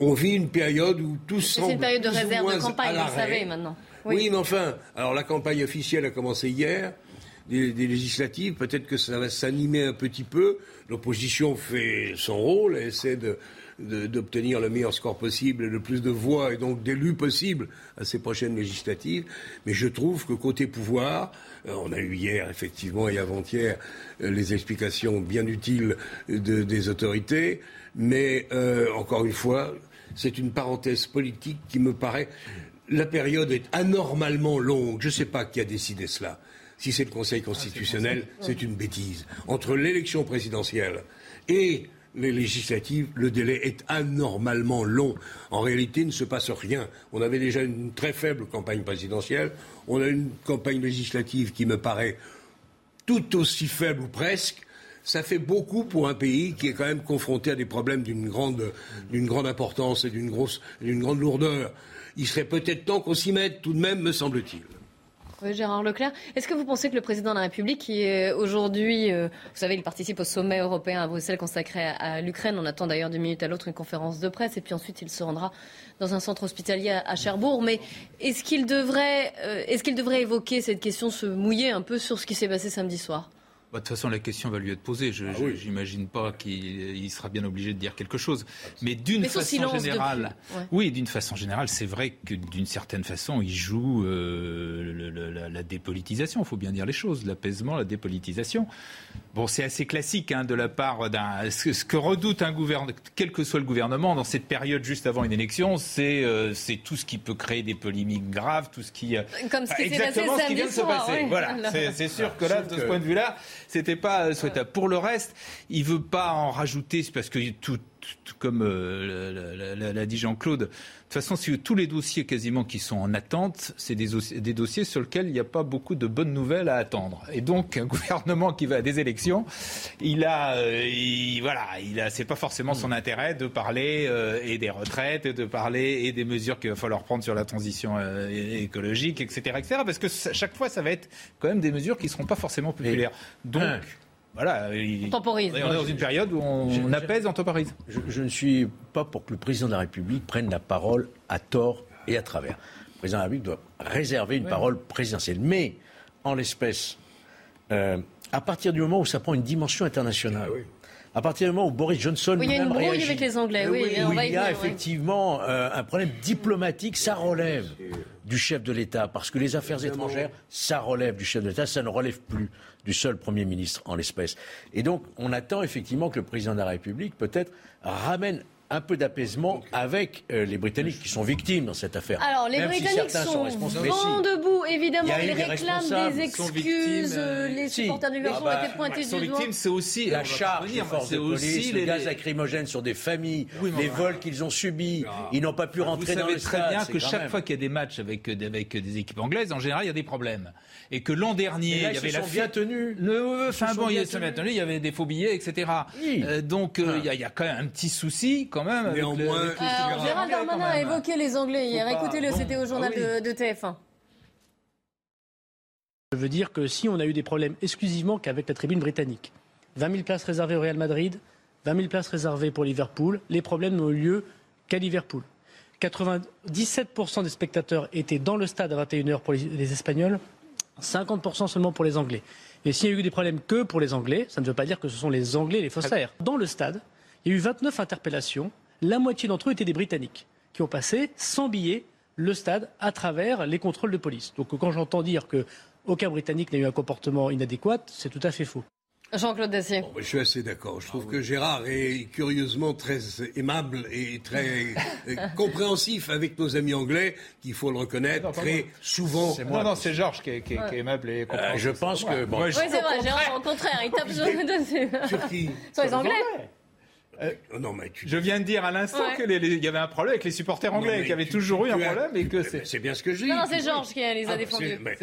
On vit une période où tout semble. C'est une période de réserve de campagne, vous le savez maintenant. Oui. mais enfin, alors la campagne officielle a commencé hier, des, législatives, peut-être que ça va s'animer un petit peu. L'opposition fait son rôle, elle essaie d'obtenir le meilleur score possible le plus de voix et donc d'élus possibles à ces prochaines législatives. Mais je trouve que côté pouvoir, euh, on a eu hier effectivement et avant-hier euh, les explications bien utiles des autorités, mais euh, encore une fois, c'est une parenthèse politique qui me paraît la période est anormalement longue. Je ne sais pas qui a décidé cela. Si c'est le Conseil constitutionnel, ah, c'est une bêtise. Entre l'élection présidentielle et les législatives, le délai est anormalement long. En réalité, il ne se passe rien. On avait déjà une très faible campagne présidentielle. On a une campagne législative qui me paraît tout aussi faible ou presque. Ça fait beaucoup pour un pays qui est quand même confronté à des problèmes d'une grande, grande importance et d'une grande lourdeur il serait peut-être temps qu'on s'y mette tout de même, me semble-t-il. Oui, Gérard Leclerc. Est-ce que vous pensez que le président de la République, qui est aujourd'hui, euh, vous savez, il participe au sommet européen à Bruxelles consacré à, l'Ukraine, on attend d'ailleurs d'une minute à l'autre une conférence de presse, et puis ensuite il se rendra dans un centre hospitalier à, Cherbourg. Mais euh, est-ce qu'il devrait évoquer cette question, se mouiller un peu sur ce qui s'est passé samedi soir? Bah, de toute façon, la question va lui être posée. Je n'imagine ah pas qu'il sera bien obligé de dire quelque chose. Mais d'une façon générale, oui, d'une façon générale, c'est vrai que d'une certaine façon, il joue euh, la, dépolitisation. Il faut bien dire les choses, l'apaisement, la dépolitisation. Bon, c'est assez classique hein, de la part d'un. Ce, que redoute un gouvernement, quel que soit le gouvernement, dans cette période juste avant une élection, c'est euh, tout ce qui peut créer des polémiques graves, tout ce qui. Euh, Comme ce qui exactement ce qui vient de se passer. Voilà, c'est sûr que là, de ce point de vue-là c'était pas souhaitable. Pour le reste, il veut pas en rajouter, parce que tout, comme euh, l'a dit Jean-Claude, de toute façon, si tous les dossiers quasiment qui sont en attente, c'est des, des, dossiers sur lesquels il n'y a pas beaucoup de bonnes nouvelles à attendre. Et donc, un gouvernement qui va à des élections, il a, euh, voilà, il a, c'est pas forcément son intérêt de parler euh, et des retraites, de parler et des mesures qu'il va falloir prendre sur la transition écologique, etc., etc. Parce que chaque fois, ça va être quand même des mesures qui ne seront pas forcément populaires. Donc voilà, on temporise. On est dans une période où on, apaise, on temporise. Je, ne suis pas pour que le président de la République prenne la parole à tort et à travers. Le président de la République doit réserver une parole présidentielle. Mais, en l'espèce, euh, à partir du moment où ça prend une dimension internationale, ah à partir du moment où Boris Johnson oui, il y a une brouille avec les Anglais, oui, où il y a effectivement euh, un problème diplomatique, ça relève du chef de l'État, parce que les affaires étrangères, ça relève du chef de l'État, ça ne relève plus du seul Premier ministre en l'espèce. Et donc, on attend effectivement que le président de la République, peut-être, ramène un peu d'apaisement avec euh, les Britanniques qui sont victimes dans cette affaire. Alors, les Britanniques sont, vent debout, évidemment. Ils réclament des excuses. Euh, les supporters du Liverpool ont été pointés du doigt. victimes, c'est aussi la charge des forces de police, les gaz lacrymogènes sur des familles, les vols qu'ils ont subis. Ils n'ont pas pu rentrer dans le stade. Vous savez très bien que chaque fois qu'il y a des matchs avec, avec des équipes anglaises, en général, il y a des problèmes. Et que l'an dernier, il y avait la bien tenue. Enfin bon, il y avait des faux billets, etc. Euh, donc ah. il y a quand même un petit souci quand même. Néanmoins, le, Gérald Darmanin a évoqué les Anglais hier. Écoutez-le, c'était au journal ah de, TF1. Je veux dire que si on a eu des problèmes exclusivement qu'avec la tribune britannique, 20 000 places réservées au Real Madrid, 20 000 places réservées pour Liverpool, les problèmes n'ont eu lieu qu'à Liverpool. 97% des spectateurs étaient dans le stade à 21h pour les Espagnols, 50% seulement pour les Anglais. Et s'il y a eu des problèmes que pour les Anglais, ça ne veut pas dire que ce sont les Anglais les faussaires. Dans le stade, il y a eu 29 interpellations. La moitié d'entre eux étaient des Britanniques qui ont passé sans billets le stade à travers les contrôles de police. Donc quand j'entends dire qu'aucun Britannique n'a eu un comportement inadéquat, c'est tout à fait faux. Jean-Claude Dacier. je suis assez d'accord. Je trouve que Gérard est curieusement très aimable et très euh, compréhensif avec nos amis anglais, qu'il faut le reconnaître, très souvent. Non, non, c'est Georges qui, est aimable et compréhensif. Euh, je pense que... Bon, oui, c'est vrai, Gérard, au contraire, il tape sur, sur qui? Sur les Anglais euh, non, mais Je viens de dire à l'instant qu'il y avait un problème avec les supporters anglais, qu'il y avait toujours eu un problème et que c'est. C'est bien ce que je dis. Non, c'est Georges qui les a ah, défendus. Mais,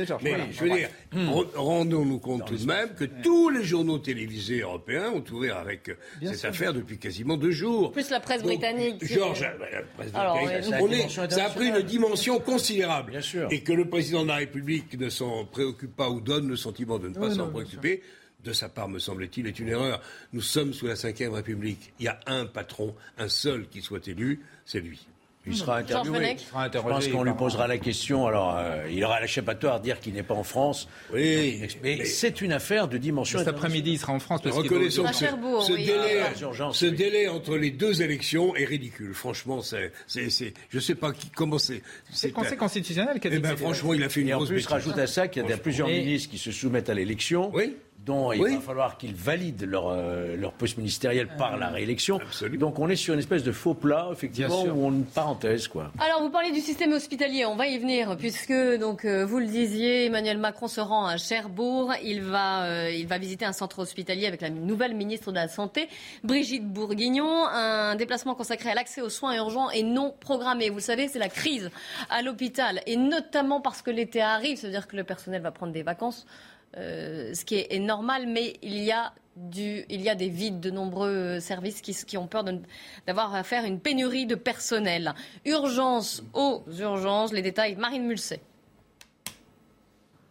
je veux dire, hmm. rendons-nous compte tout de même que tous les journaux télévisés européens ont ouvert avec euh, cette affaire depuis quasiment deux jours. Plus la presse britannique. Georges, euh, la presse britannique, ça a pris une dimension considérable. Bien sûr. Et que le président de la République ne s'en préoccupe pas ou donne le sentiment de ne pas s'en préoccuper de sa part, me semble-t-il, est une erreur. Nous sommes sous la Ve République. Il y a un patron, un seul qui soit élu, c'est lui. Il sera interviewé. Je pense qu'on lui posera la question. Alors, euh, il aura l'échappatoire à dire qu'il n'est pas en France. Oui, mais c'est une affaire de dimension. Cet après-midi, il sera en France. Parce Reconnaissons que ce, délai, ah, ce délai entre les deux élections est ridicule. Franchement, c'est, c'est, je ne sais pas qui, comment c'est. C'est le Conseil constitutionnel qui a eh ben, franchement, il a fait une Et en plus, rajoute à ça qu'il y a plusieurs ministres qui se soumettent à l'élection. Oui dont il va falloir qu'ils valident leur, euh, leur poste ministériel par la réélection. Donc on est sur une espèce de faux plat, effectivement, ou une parenthèse. Quoi. Alors vous parlez du système hospitalier, on va y venir, puisque donc euh, vous le disiez, Emmanuel Macron se rend à Cherbourg. Il va, euh, il va visiter un centre hospitalier avec la nouvelle ministre de la Santé, Brigitte Bourguignon. Un déplacement consacré à l'accès aux soins urgents et non programmés. Vous le savez, c'est la crise à l'hôpital, et notamment parce que l'été arrive, ça veut dire que le personnel va prendre des vacances. Euh, ce qui est, normal, mais il y a des vides de nombreux services qui, qui ont peur d'avoir à faire une pénurie de personnel. Urgence aux urgences, les détails, Marine Mulset.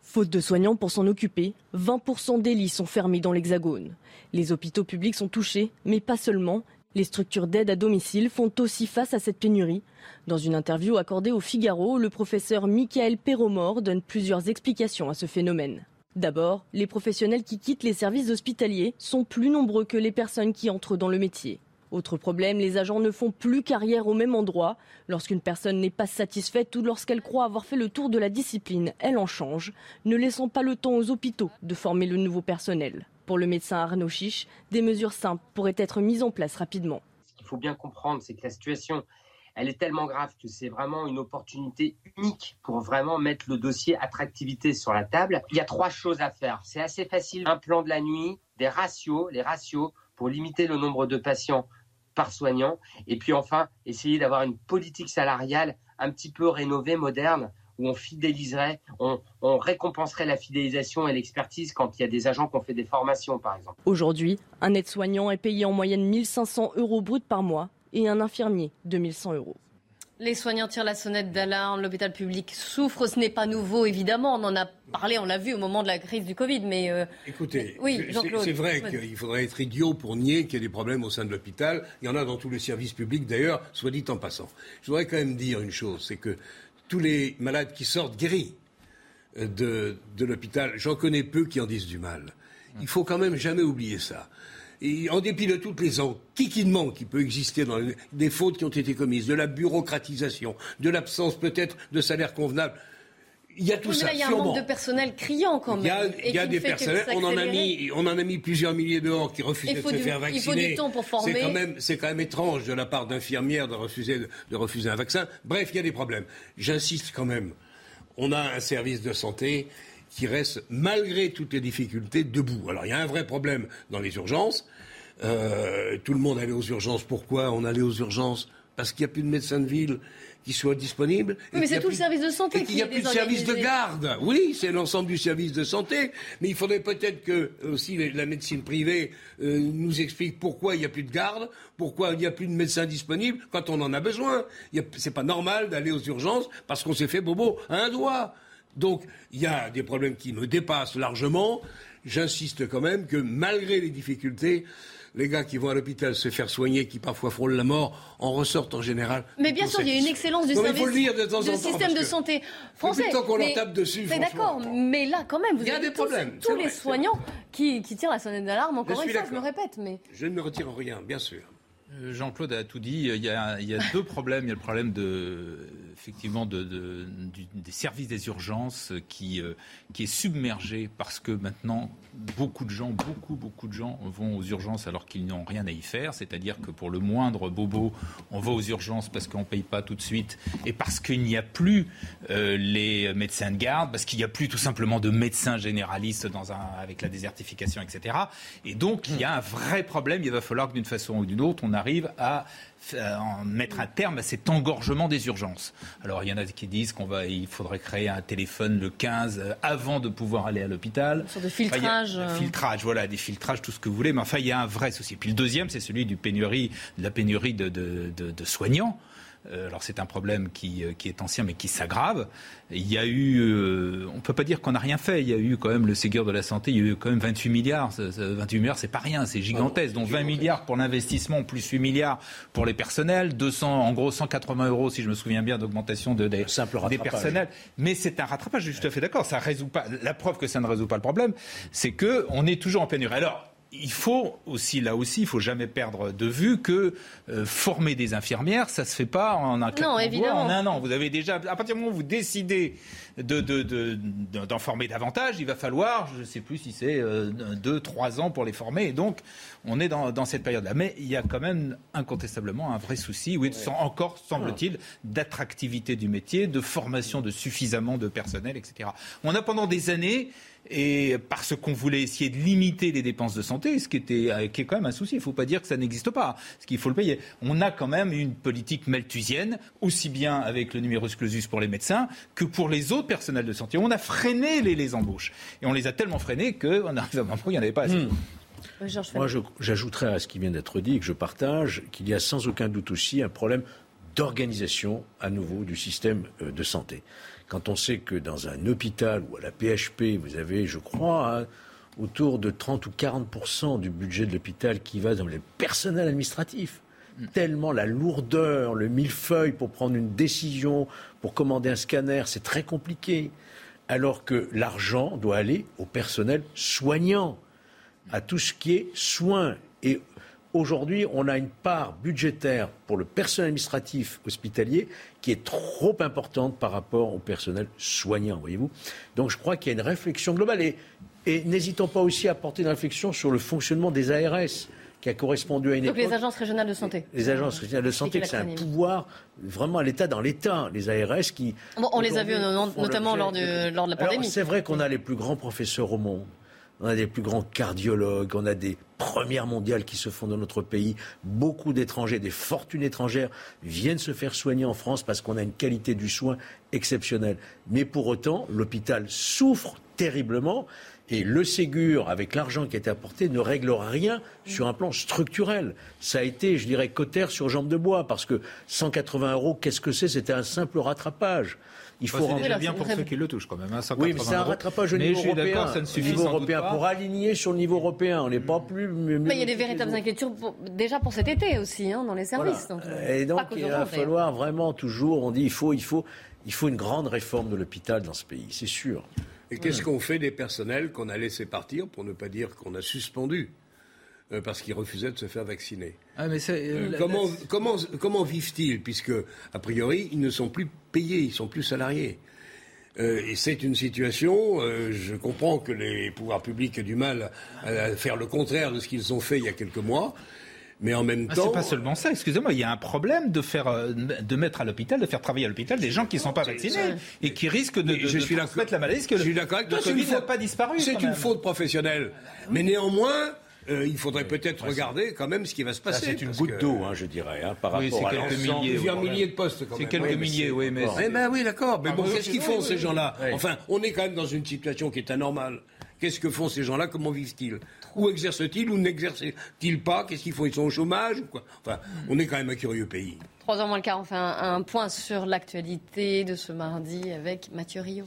Faute de soignants pour s'en occuper, 20% des lits sont fermés dans l'Hexagone. Les hôpitaux publics sont touchés, mais pas seulement. Les structures d'aide à domicile font aussi face à cette pénurie. Dans une interview accordée au Figaro, le professeur Michael Perromor donne plusieurs explications à ce phénomène. D'abord, les professionnels qui quittent les services hospitaliers sont plus nombreux que les personnes qui entrent dans le métier. Autre problème, les agents ne font plus carrière au même endroit. Lorsqu'une personne n'est pas satisfaite ou lorsqu'elle croit avoir fait le tour de la discipline, elle en change, ne laissant pas le temps aux hôpitaux de former le nouveau personnel. Pour le médecin Arnaud Chiche, des mesures simples pourraient être mises en place rapidement. Ce qu'il faut bien comprendre, c'est que la situation elle est tellement grave que c'est vraiment une opportunité unique pour vraiment mettre le dossier attractivité sur la table. Il y a trois choses à faire. C'est assez facile. Un plan de la nuit, des ratios, les ratios pour limiter le nombre de patients par soignant. Et puis enfin, essayer d'avoir une politique salariale un petit peu rénovée, moderne, où on fidéliserait, on, récompenserait la fidélisation et l'expertise quand il y a des agents qui ont fait des formations, par exemple. Aujourd'hui, un aide-soignant est payé en moyenne 1500 euros brut par mois et un infirmier 2100 euros. Les soignants tirent la sonnette d'alarme, l'hôpital public souffre, ce n'est pas nouveau évidemment, on en a parlé, on l'a vu au moment de la crise du Covid, mais... Euh, Écoutez, c'est vrai qu'il faudrait être idiot pour nier qu'il y a des problèmes au sein de l'hôpital, il y en a dans tous les services publics d'ailleurs, soit dit en passant. Je voudrais quand même dire une chose, c'est que tous les malades qui sortent guéris euh, de, de l'hôpital, j'en connais peu qui en disent du mal. Il faut quand même jamais oublier ça. Et en dépit de toutes les enquiquinements qui peuvent exister dans les, des fautes qui ont été commises, de la bureaucratisation, de l'absence peut-être de salaire convenable, il y a tout ça. il y a un manque de personnel criant quand même. Il y a, des personnels. On en a mis, on en a mis plusieurs milliers dehors qui refusaient de se faire vacciner. Il faut du temps pour former. C'est quand même, c'est quand même étrange de la part d'infirmières de refuser, de refuser un vaccin. Bref, il y a des problèmes. J'insiste quand même. On a un service de santé qui reste, malgré toutes les difficultés, debout. Alors, il y a un vrai problème dans les urgences. Euh, tout le monde allait aux urgences. Pourquoi on allait aux urgences? Parce qu'il n'y a plus de médecins de ville qui soient disponibles. Oui, mais c'est tout le service de santé et qu'il n'y a plus de service de garde. Oui, c'est l'ensemble du service de santé. Mais il faudrait peut-être que aussi la médecine privée euh, nous explique pourquoi il n'y a plus de garde, pourquoi il n'y a plus de médecins disponibles quand on en a besoin. C'est pas normal d'aller aux urgences parce qu'on s'est fait bobo à un doigt. Donc il y a des problèmes qui me dépassent largement. J'insiste quand même que malgré les difficultés, les gars qui vont à l'hôpital se faire soigner, qui parfois frôlent la mort, en ressortent en général. Mais bien sûr, il y a une excellence du service, de système de santé français. Tant qu'on leur tape dessus. C'est d'accord, mais là quand même, vous il y a avez des problèmes. tous, les soignants qui, tirent la sonnette d'alarme. Encore une fois, je me répète, mais je ne me retire rien, bien sûr. Euh, Jean-Claude a tout dit. Il y a, deux problèmes. Il y a le problème effectivement de, des services des urgences qui, euh, qui est submergé parce que maintenant beaucoup de gens, beaucoup, beaucoup de gens vont aux urgences alors qu'ils n'ont rien à y faire. C'est-à-dire que pour le moindre bobo, on va aux urgences parce qu'on ne paye pas tout de suite et parce qu'il n'y a plus euh, les médecins de garde, parce qu'il n'y a plus tout simplement de médecins généralistes avec la désertification, etc. Et donc il y a un vrai problème. Il va falloir que d'une façon ou d'une autre, arrive à euh, mettre un terme à cet engorgement des urgences. Alors il y en a qui disent qu'on va, il faudrait créer un téléphone le 15 euh, avant de pouvoir aller à l'hôpital. Sorte de filtrage. Euh. filtrage, voilà, des filtrages, tout ce que vous voulez. Mais enfin, il y a un vrai souci. Puis le deuxième, c'est celui du pénurie, de la pénurie de, de soignants. Euh, alors c'est un problème qui, euh, qui, est ancien mais qui s'aggrave. Il y a eu, euh, on ne peut pas dire qu'on n'a rien fait. Il y a eu quand même le Ségur de la santé, il y a eu quand même 28 milliards. 28 milliards, c'est pas rien, c'est gigantesque. Donc 20 milliards pour l'investissement, plus 8 milliards pour les personnels, 200, en gros 180 euros si je me souviens bien d'augmentation de, des, des personnels. Mais c'est un rattrapage, je suis tout à fait d'accord. Ça résout pas. La preuve que ça ne résout pas le problème, c'est que on est toujours en pénurie. Alors il faut aussi, là aussi, il faut jamais perdre de vue que euh, former des infirmières, ça se fait pas en un, non, évidemment. en un an. Vous avez déjà, à partir du moment où vous décidez d'en de, de, former davantage, il va falloir, je ne sais plus si c'est euh, deux, trois ans pour les former. Et donc, on est dans, dans cette période-là. Mais il y a quand même incontestablement un vrai souci, oui, encore, semble-t-il, d'attractivité du métier, de formation de suffisamment de personnel, etc. On a pendant des années et parce qu'on voulait essayer de limiter les dépenses de santé, ce qui, était, euh, qui est quand même un souci. Il ne faut pas dire que ça n'existe pas, ce qu'il faut le payer. On a quand même une politique malthusienne, aussi bien avec le numerus clausus pour les médecins que pour les autres personnels de santé. On a freiné les, les embauches. Et on les a tellement freinés qu'on arrive à un moment où il n'y en avait pas assez. Hmm. Moi, j'ajouterais à ce qui vient d'être dit, que je partage, qu'il y a sans aucun doute aussi un problème d'organisation à nouveau du système euh, de santé. Quand on sait que dans un hôpital ou à la PHP, vous avez, je crois, hein, autour de 30 ou 40% du budget de l'hôpital qui va dans le personnel administratif. Mm. Tellement la lourdeur, le millefeuille pour prendre une décision, pour commander un scanner, c'est très compliqué. Alors que l'argent doit aller au personnel soignant, à tout ce qui est soins. Et Aujourd'hui, on a une part budgétaire pour le personnel administratif hospitalier qui est trop importante par rapport au personnel soignant, voyez-vous. Donc je crois qu'il y a une réflexion globale. Et, et n'hésitons pas aussi à porter une réflexion sur le fonctionnement des ARS qui a correspondu à une Donc les agences régionales de santé. Les agences régionales de santé, c'est un pouvoir vraiment à l'État dans l'État. Les ARS qui. on les a vus notamment lors de, lors de la pandémie. C'est vrai qu'on a les plus grands professeurs au monde. On a des plus grands cardiologues, on a des premières mondiales qui se font dans notre pays. Beaucoup d'étrangers, des fortunes étrangères viennent se faire soigner en France parce qu'on a une qualité du soin exceptionnelle. Mais pour autant, l'hôpital souffre terriblement. Et le Ségur, avec l'argent qui a été apporté, ne règle rien sur un plan structurel. Ça a été, je dirais, cotère sur jambe de bois, parce que 180 euros, qu'est-ce que c'est? C'était un simple rattrapage. Il faut rendre... bien pour ceux qui le touchent quand même. Hein, oui, mais c'est un rattrapage au niveau européen. Ça ne suffit niveau européen pour aligner sur le niveau européen. On n'est pas plus. Mais il y a des véritables inquiétudes déjà pour cet été aussi hein, dans les services. Et donc il va falloir vraiment toujours. On dit il faut, il faut, il faut une grande réforme de l'hôpital dans ce pays, c'est sûr. Et qu'est-ce qu'on fait des personnels qu'on a laissés partir, pour ne pas dire qu'on a suspendu euh, parce qu'ils refusaient de se faire vacciner. Ah, mais euh, comment, comment, comment vivent-ils Puisque, a priori, ils ne sont plus payés, ils sont plus salariés. Euh, et c'est une situation, je comprends que les pouvoirs publics aient du mal à faire le contraire de ce qu'ils ont fait il y a quelques mois. Mais en même ah, temps. C'est pas seulement ça, excusez-moi, il y a un problème de, faire, euh, de mettre à l'hôpital, de faire travailler à l'hôpital des gens qui ne sont pas vaccinés et qui risquent de, de, je suis transmettre la maladie. Que je suis d'accord avec toi, Covid n'a pas disparu. C'est une faute professionnelle. Mais néanmoins. Euh, il faudrait peut-être regarder quand même ce qui va se passer. C'est une goutte d'eau, hein, je dirais, hein, par oui, rapport à quelques milliers, plusieurs milliers de postes. C'est quelques milliers, oui, mais. Eh ben oui, d'accord. Mais bon, qu'est-ce qu'ils font ces gens-là? Enfin, on est quand même dans une situation qui est anormale. Qu'est-ce que font ces gens-là? Comment vivent-ils? Où exercent-ils? Ou n'exercent-ils pas? Qu'est-ce qu'ils font? Ils sont au chômage ou quoi? Enfin, on est quand même un curieux pays. Trois ans moins le quart, on fait un, point sur l'actualité de ce mardi avec Mathieu Rio.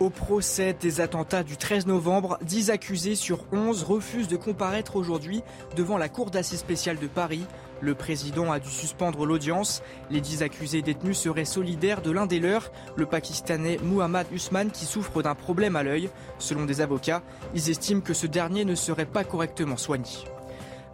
Au procès des attentats du 13 novembre, 10 accusés sur 11 refusent de comparaître aujourd'hui devant la Cour d'assises spéciale de Paris. Le président a dû suspendre l'audience. Les 10 accusés détenus seraient solidaires de l'un des leurs, le Pakistanais Muhammad Usman, qui souffre d'un problème à l'œil. Selon des avocats, ils estiment que ce dernier ne serait pas correctement soigné.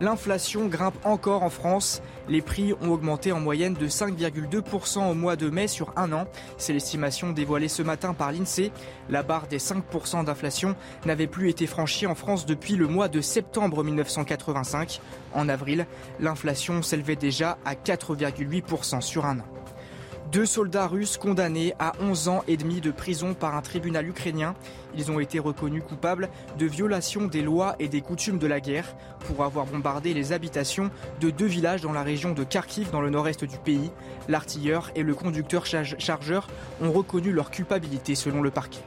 L'inflation grimpe encore en France. Les prix ont augmenté en moyenne de 5,2% au mois de mai sur un an. C'est l'estimation dévoilée ce matin par l'INSEE. La barre des 5% d'inflation n'avait plus été franchie en France depuis le mois de septembre 1985. En avril, l'inflation s'élevait déjà à 4,8% sur un an. Deux soldats russes condamnés à 11 ans et demi de prison par un tribunal ukrainien. Ils ont été reconnus coupables de violation des lois et des coutumes de la guerre pour avoir bombardé les habitations de deux villages dans la région de Kharkiv dans le nord-est du pays. L'artilleur et le conducteur chargeur ont reconnu leur culpabilité selon le parquet.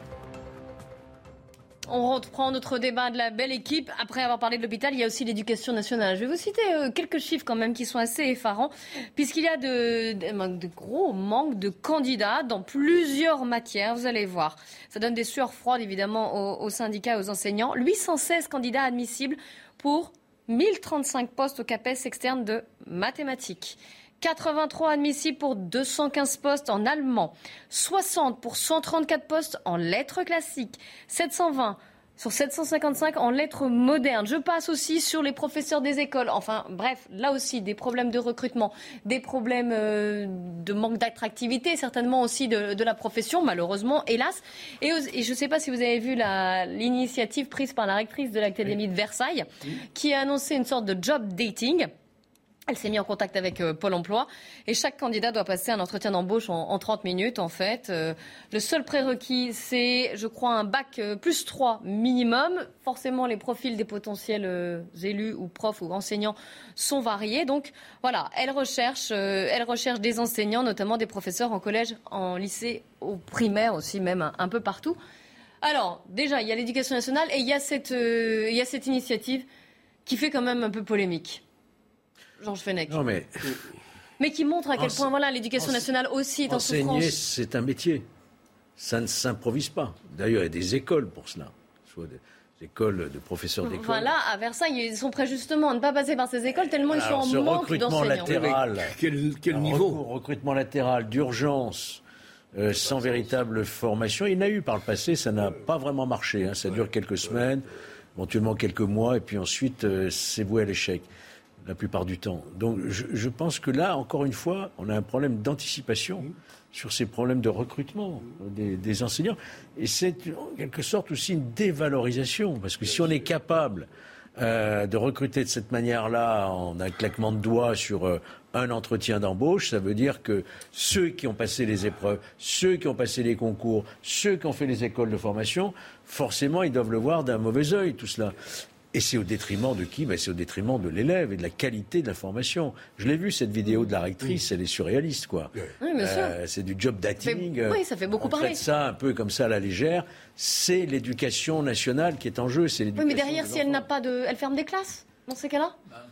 On reprend notre débat de la belle équipe. Après avoir parlé de l'hôpital, il y a aussi l'éducation nationale. Je vais vous citer euh, quelques chiffres quand même qui sont assez effarants, puisqu'il y a de, de, gros manques de candidats dans plusieurs matières. Vous allez voir. Ça donne des sueurs froides évidemment aux, syndicats aux enseignants. 816 candidats admissibles pour 1035 postes au CAPES externe de mathématiques. 83 admissibles pour 215 postes en allemand, 60 pour 134 postes en lettres classiques, 720 sur 755 en lettres modernes. Je passe aussi sur les professeurs des écoles. Enfin, bref, là aussi, des problèmes de recrutement, des problèmes euh, de manque d'attractivité, certainement aussi de, la profession, malheureusement, hélas. Et, je ne sais pas si vous avez vu l'initiative prise par la rectrice de l'Académie de Versailles, qui a annoncé une sorte de job dating. Elle s'est mise en contact avec euh, Pôle emploi et chaque candidat doit passer un entretien d'embauche en, en, 30 minutes en fait. Euh, le seul prérequis, c'est je crois un bac euh, plus 3 minimum. Forcément, les profils des potentiels élus ou profs ou enseignants sont variés. Donc voilà, elle recherche, elle recherche des enseignants, notamment des professeurs en collège, en lycée, au primaire aussi même un, peu partout. Alors déjà, il y a l'éducation nationale et il y a cette initiative qui fait quand même un peu polémique. Georges Fenech. Non, mais. Mais qui montre à quel point voilà, l'éducation nationale aussi est en souffrance. Enseigner, c'est un métier. Ça ne s'improvise pas. D'ailleurs, il y a des écoles pour cela. Soit des écoles de professeurs d'école. Voilà, à Versailles, ils sont prêts justement à ne pas passer par ces écoles tellement ils sont en manque recrutement latéral, quel, quel niveau Recrutement latéral d'urgence. Euh, sans véritable formation. Il y en a eu par le passé, ça n'a pas vraiment marché. Hein. Ça dure quelques semaines, éventuellement quelques mois, et puis ensuite euh, c'est voué à l'échec la plupart du temps. Donc je, pense que là, encore une fois, on a un problème d'anticipation sur ces problèmes de recrutement des, enseignants. Et c'est en quelque sorte aussi une dévalorisation, parce que si on est capable de recruter de cette manière-là en un claquement de doigts sur un entretien d'embauche, ça veut dire que ceux qui ont passé les épreuves, ceux qui ont passé les concours, ceux qui ont fait les écoles de formation, forcément, ils doivent le voir d'un mauvais œil, tout cela. Et c'est au détriment de qui? Ben, C'est au détriment de l'élève et de la qualité de la formation. Je l'ai vu, cette vidéo de la rectrice, elle est surréaliste, quoi. Euh, c'est du job dating. oui, ça fait beaucoup On parler. ça un peu comme ça à la légère. C'est l'éducation nationale qui est en jeu. Oui, mais derrière, si elle n'a pas de... Elle ferme des classes dans ces cas-là? Bah,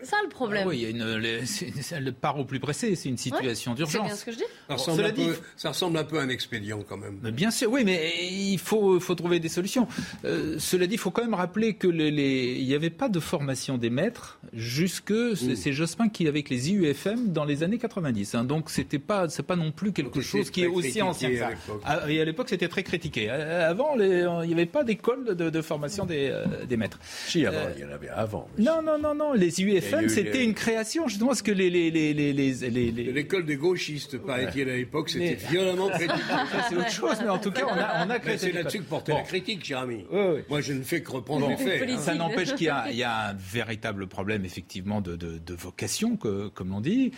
c'est ça le problème. Ah oui, il y a une, elle part au plus pressé, c'est une situation d'urgence. C'est bien ce que je dis. Ça ressemble, un peu, ça ressemble, un peu, à un expédient quand même. Bien sûr, oui, mais il faut, faut trouver des solutions. Euh, cela dit, il faut quand même rappeler que les, il n'y avait pas de formation des maîtres jusque c'est Jospin qui avec les IUFM dans les années 90. Hein, donc c'était pas, c'est pas non plus quelque chose qui est aussi ancien que ça. Ah, et à l'époque, c'était très critiqué. Euh, avant, les, il n'y avait pas d'école de, formation des, euh, des maîtres. Si, avant, il y en avait avant. Non, non, non, non. Les IUFM c'était une création, justement, parce que les... les, les, les L'école des gauchistes, paraît-il, à l'époque, c'était violemment critiqué. c'est autre chose, mais en tout cas, on a, on a créé... C'est là-dessus que portait la critique, cher ami. Moi, je ne fais que reprendre les faits. Hein. Ça n'empêche qu'il y, a un véritable problème, effectivement, de, de, vocation, que, comme l'on dit.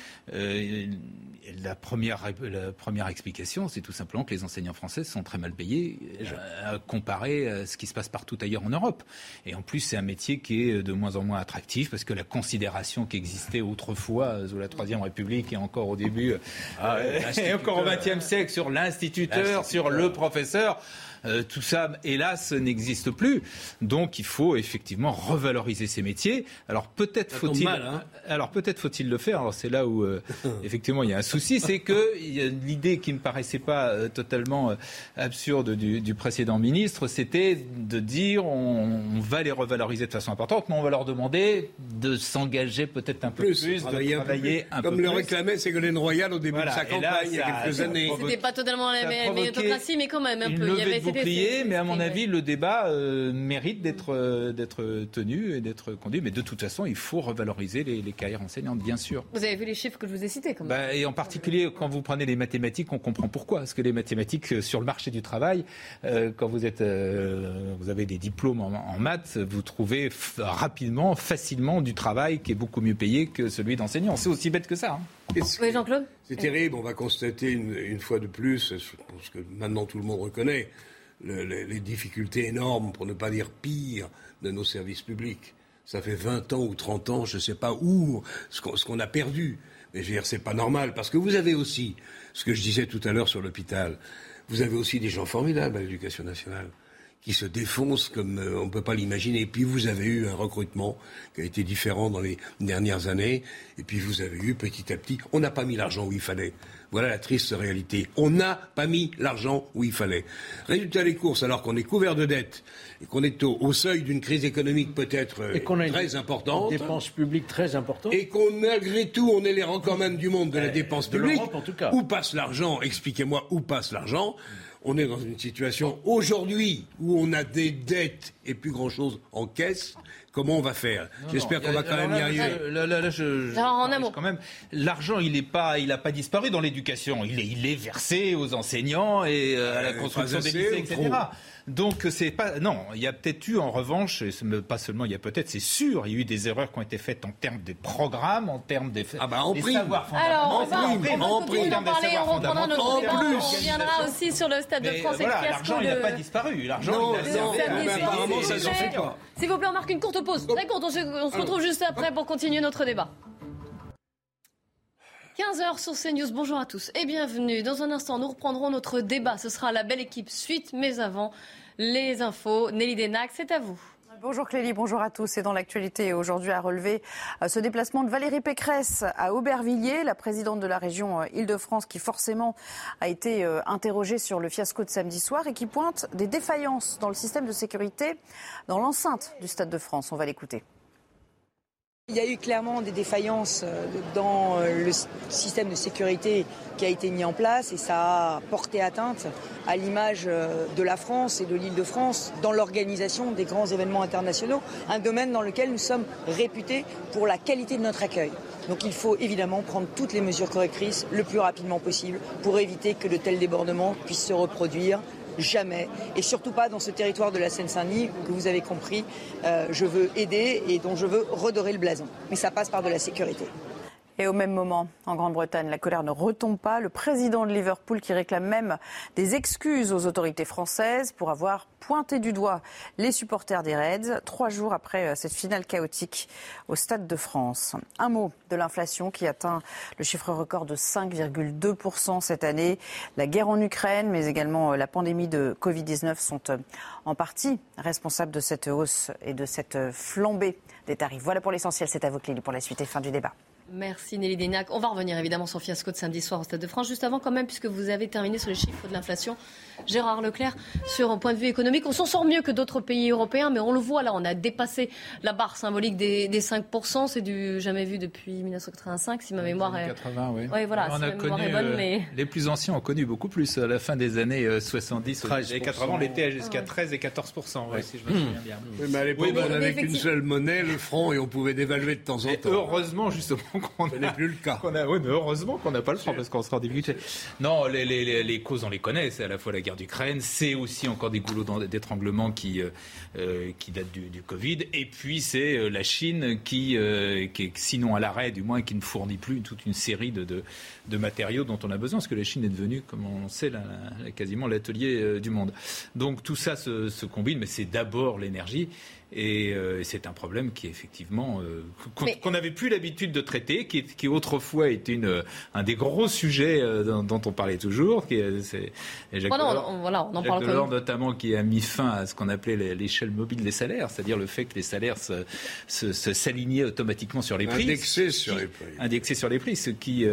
Euh, la, première, la première explication, c'est tout simplement que les enseignants français sont très mal payés, euh, comparé à ce qui se passe partout ailleurs en Europe. Et en plus, c'est un métier qui est de moins en moins attractif, parce que la considération qui existait autrefois euh, sous la Troisième République et encore au début, ah euh, et encore au XXe siècle, sur l'instituteur, sur le professeur. Euh, tout ça, hélas, n'existe plus. Donc, il faut effectivement revaloriser ces métiers. Alors peut-être faut-il, hein. alors peut-être faut-il le faire. Alors c'est là où euh, effectivement il y a un souci, c'est que l'idée qui me paraissait pas euh, totalement absurde du, précédent ministre, c'était de dire on, va les revaloriser de façon importante, mais on va leur demander de s'engager peut-être un peu plus, de travailler un, peu, Comme le réclamait Ségolène Royal au début de sa campagne il y a quelques années. C'était pas totalement la méritocratie, mais quand même un peu. Il y avait mais à mon avis, le débat euh, mérite d'être euh, d'être tenu et d'être conduit. Mais de toute façon, il faut revaloriser les, carrières enseignantes, bien sûr. Vous avez vu les chiffres que je vous ai cités, quand même. Bah, et en particulier, quand vous prenez les mathématiques, on comprend pourquoi. Parce que les mathématiques euh, sur le marché du travail, quand vous êtes, vous avez des diplômes en, maths, vous trouvez rapidement, facilement du travail qui est beaucoup mieux payé que celui d'enseignant. C'est aussi bête que ça. Hein. Oui, Jean-Claude? C'est terrible. On va constater une, une, fois de plus, ce que maintenant tout le monde reconnaît, les difficultés énormes, pour ne pas dire pire, de nos services publics. Ça fait 20 ans ou 30 ans, je ne sais pas où, ce qu'on a perdu. Mais je veux dire, c'est pas normal, parce que vous avez aussi, ce que je disais tout à l'heure sur l'hôpital, vous avez aussi des gens formidables à l'éducation nationale qui se défoncent comme euh, on ne peut pas l'imaginer. Et puis vous avez eu un recrutement qui a été différent dans les dernières années. Et puis vous avez eu petit à petit, on n'a pas mis l'argent où il fallait. Voilà la triste réalité. On n'a pas mis l'argent où il fallait. Résultat des courses, alors qu'on est couvert de dettes et qu'on est au, seuil d'une crise économique peut-être euh, très importante. Une dépense publique très importante. Et qu'on, malgré tout, on est les rangs quand même du monde de la dépense publique. En tout cas. Où passe l'argent? Expliquez-moi où passe l'argent on est dans une situation aujourd'hui où on a des dettes et plus grand chose en caisse. Comment on va faire? J'espère qu'on va quand même y arriver. Là, là, je, en quand même. L'argent, il n'est pas, il n'a pas disparu dans l'éducation. Il est, il est versé aux enseignants et euh, à la construction des lycées, etc. Donc c'est pas non, il y a peut-être eu en revanche, pas seulement il y a peut-être, c'est sûr, il y a eu des erreurs qui ont été faites en termes de programmes, en termes des, ah bah en des savoirs fondamentaux. Alors on va en continuer d'en parler, on reprendra notre débat, on reviendra aussi sur le Stade de France et voilà, L'argent il n'a pas disparu, l'argent il a mais apparemment ça pas. S'il vous plaît, on marque une courte pause. Très courte, on se retrouve juste après pour continuer notre débat. 15h sur CNews, bonjour à tous et bienvenue. Dans un instant, nous reprendrons notre débat. Ce sera la belle équipe suite, mais avant, les infos. Nelly Denac, c'est à vous. Bonjour Clélie, bonjour à tous. Et dans l'actualité aujourd'hui à relever euh, ce déplacement de Valérie Pécresse à Aubervilliers, la présidente de la région euh, Île-de-France qui forcément a été euh, interrogée sur le fiasco de samedi soir et qui pointe des défaillances dans le système de sécurité dans l'enceinte du Stade de France. On va l'écouter. Il y a eu clairement des défaillances euh, dans euh, le système de sécurité qui a été mis en place et ça a porté atteinte à l'image euh, de la France et de l'île de France dans l'organisation des grands événements internationaux, un domaine dans lequel nous sommes réputés pour la qualité de notre accueil. Donc il faut évidemment prendre toutes les mesures correctrices le plus rapidement possible pour éviter que de tels débordements puissent se reproduire jamais, et surtout pas dans ce territoire de la Seine-Saint-Denis que vous avez compris, je veux aider et dont je veux redorer le blason. Mais ça passe par de la sécurité. Et au même moment, en Grande-Bretagne, la colère ne retombe pas. Le président de Liverpool qui réclame même des excuses aux autorités françaises pour avoir pointé du doigt les supporters des Reds trois jours après euh, cette finale chaotique au Stade de France. Un mot de l'inflation qui atteint le chiffre record de 5,2% cette année. La guerre en Ukraine, mais également euh, la pandémie de Covid-19 sont euh, en partie responsables de cette hausse et de cette flambée des tarifs. Voilà pour l'essentiel. C'est à vous, Clélie, pour la suite et fin du débat. Merci Nelly Denac. On va revenir évidemment sur le fiasco de samedi soir au Stade de France. Juste avant quand même, puisque vous avez terminé sur les chiffres de l'inflation, Gérard Leclerc, sur un point de vue économique, on s'en sort mieux que d'autres pays européens, mais on le voit là, on a dépassé la barre symbolique des, 5%. C'est du jamais vu depuis 1985, si ma mémoire est... 80, oui. oui voilà, on a connu, bonne, mais... Les plus anciens ont connu beaucoup plus. À la fin des années 70 et 80, on était jusqu'à 13 et 14%, si je me souviens bien. Oui, mais à l'époque, on n'avait qu'une seule monnaie, le franc, et on pouvait dévaluer de temps en temps. heureusement, justement, qu'on n'est plus le cas. oui, mais heureusement qu'on n'a pas le franc, parce qu'on sera en difficulté. Non, les, les, les, causes, on les connaît. C'est à la fois la guerre d'Ukraine, c'est aussi encore des goulots d'étranglement qui, euh, euh, qui datent du, du, Covid. Et puis, c'est euh, la Chine qui, qui est, sinon à l'arrêt, du moins, qui ne fournit plus toute une série de, de, de, matériaux dont on a besoin, parce que la Chine est devenue, comme on sait, la, quasiment l'atelier du monde. Donc, tout ça se, se combine, mais c'est d'abord l'énergie. Et euh, c'est un problème qui effectivement euh, qu'on n'avait plus l'habitude de traiter, qui, qui, autrefois était une, un des gros sujets euh, dont, on parlait toujours. Qui, c'est Jacques on, voilà, on en parle Delors, notamment qui a mis fin à ce qu'on appelait l'échelle mobile des salaires, c'est-à-dire le fait que les salaires se, se, s'alignaient automatiquement sur les prix, indexés sur les prix, indexés sur les prix, ce qui,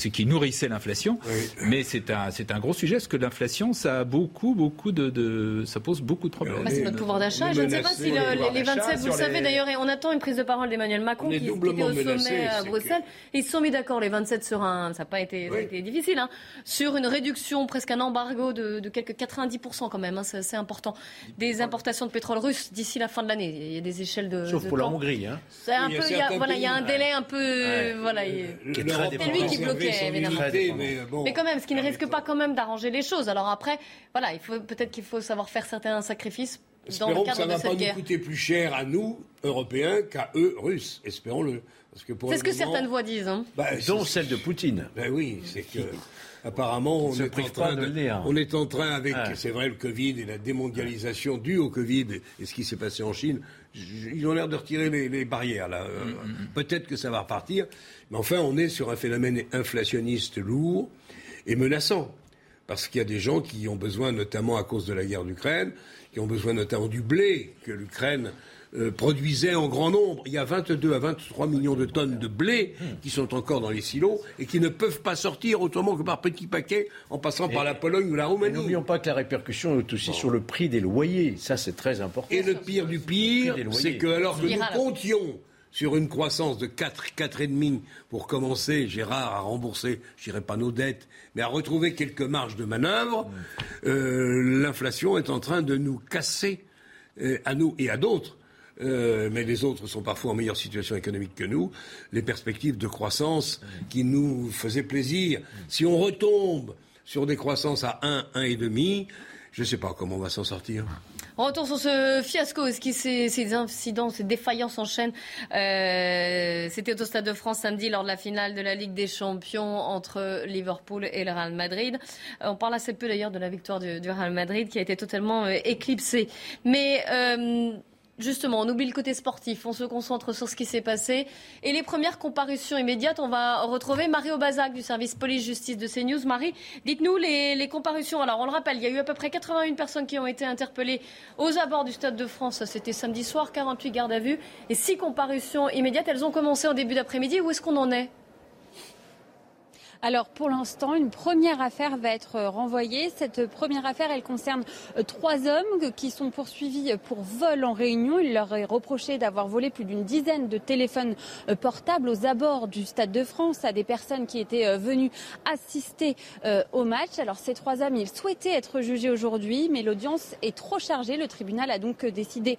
ce qui nourrissait l'inflation. Mais c'est un, c'est un gros sujet parce que l'inflation, ça a beaucoup, beaucoup de, de ça pose beaucoup de problèmes. Bah, c'est notre pouvoir d'achat. Je ne sais pas si les, 27, vous le savez d'ailleurs, et on attend une prise de parole d'Emmanuel Macron qui, était au sommet à Bruxelles. Ils se sont mis d'accord, les 27, sur un, ça n'a pas été, difficile, hein, sur une réduction, presque un embargo de, quelques 90% quand même, hein, c'est important, des importations de pétrole russe d'ici la fin de l'année. Il y a des échelles de. Sauf pour la Hongrie. Hein. C'est un peu, il y a, voilà, il y a un délai un peu, voilà. C'est lui qui bloquait, évidemment. Mais quand même, ce qui ne risque pas quand même d'arranger les choses. Alors après, voilà, il faut peut-être qu'il faut savoir faire certains sacrifices Espérons que ça ne va pas nous coûter plus cher à nous, Européens, qu'à eux, Russes. Espérons-le. C'est ce que certaines voix disent. Hein. Bah, dont celle de Poutine. Ben oui, c'est que. Apparemment, on, est en train de, on est en train avec, c'est vrai, le Covid et la démondialisation due au Covid et ce qui s'est passé en Chine, ils ont l'air de retirer les, barrières là. Euh, mm, mm, mm. Peut-être que ça va repartir, mais enfin, on est sur un phénomène inflationniste lourd et menaçant parce qu'il y a des gens qui ont besoin, notamment à cause de la guerre d'Ukraine, qui ont besoin notamment du blé que l'Ukraine euh, produisait en grand nombre. Il y a 22 à 23 millions de tonnes de blé qui sont encore dans les silos et qui ne peuvent pas sortir autrement que par petits paquets en passant par la Pologne ou la Roumanie. N'oublions pas que la répercsion est aussi sur le prix des loyers. Ça, c'est très important. Et le pire du pire, c'est que alors que nous comptions sur une croissance de 4, 4,5 pour commencer, Gérard, à rembourser, je dirais pas nos dettes, mais à retrouver quelques marges de manœuvre, euh, l'inflation est en train de nous casser, euh, à nous et à d'autres, euh, mais les autres sont parfois en meilleure situation économique que nous, les perspectives de croissance qui nous faisaient plaisir. Si on retombe sur des croissances à 1, 1,5, je ne sais pas comment on va s'en sortir. Retour sur ce fiasco. Est-ce que ces, incidents, ces défaillances enchaînent euh, C'était au Stade de France samedi lors de la finale de la Ligue des Champions entre Liverpool et le Real Madrid. On parle assez peu d'ailleurs de la victoire du, Real Madrid qui a été totalement euh, éclipsée. Mais Justement, on oublie le côté sportif, on se concentre sur ce qui s'est passé. Et les premières comparutions immédiates, on va retrouver Marie Aubazac du service police-justice de CNews. Marie, dites-nous les, comparutions. Alors, on le rappelle, il y a eu à peu près 81 personnes qui ont été interpellées aux abords du Stade de France. C'était samedi soir, 48 gardes à vue et 6 comparutions immédiates. Elles ont commencé en début d'après-midi. Où est-ce qu'on en est? Alors pour l'instant, une première affaire va être euh, renvoyée. Cette première affaire, elle concerne euh, trois hommes qui sont poursuivis pour vol en réunion. Il leur est reproché d'avoir volé plus d'une dizaine de téléphones euh, portables aux abords du Stade de France à des personnes qui étaient venues assister au match. Alors ces trois hommes, ils souhaitaient être jugés aujourd'hui, mais l'audience est trop chargée. Le tribunal a donc décidé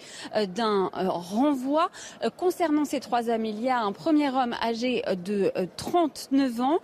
d'un renvoi. Concernant ces trois hommes, il y a un premier homme âgé de 39 ans.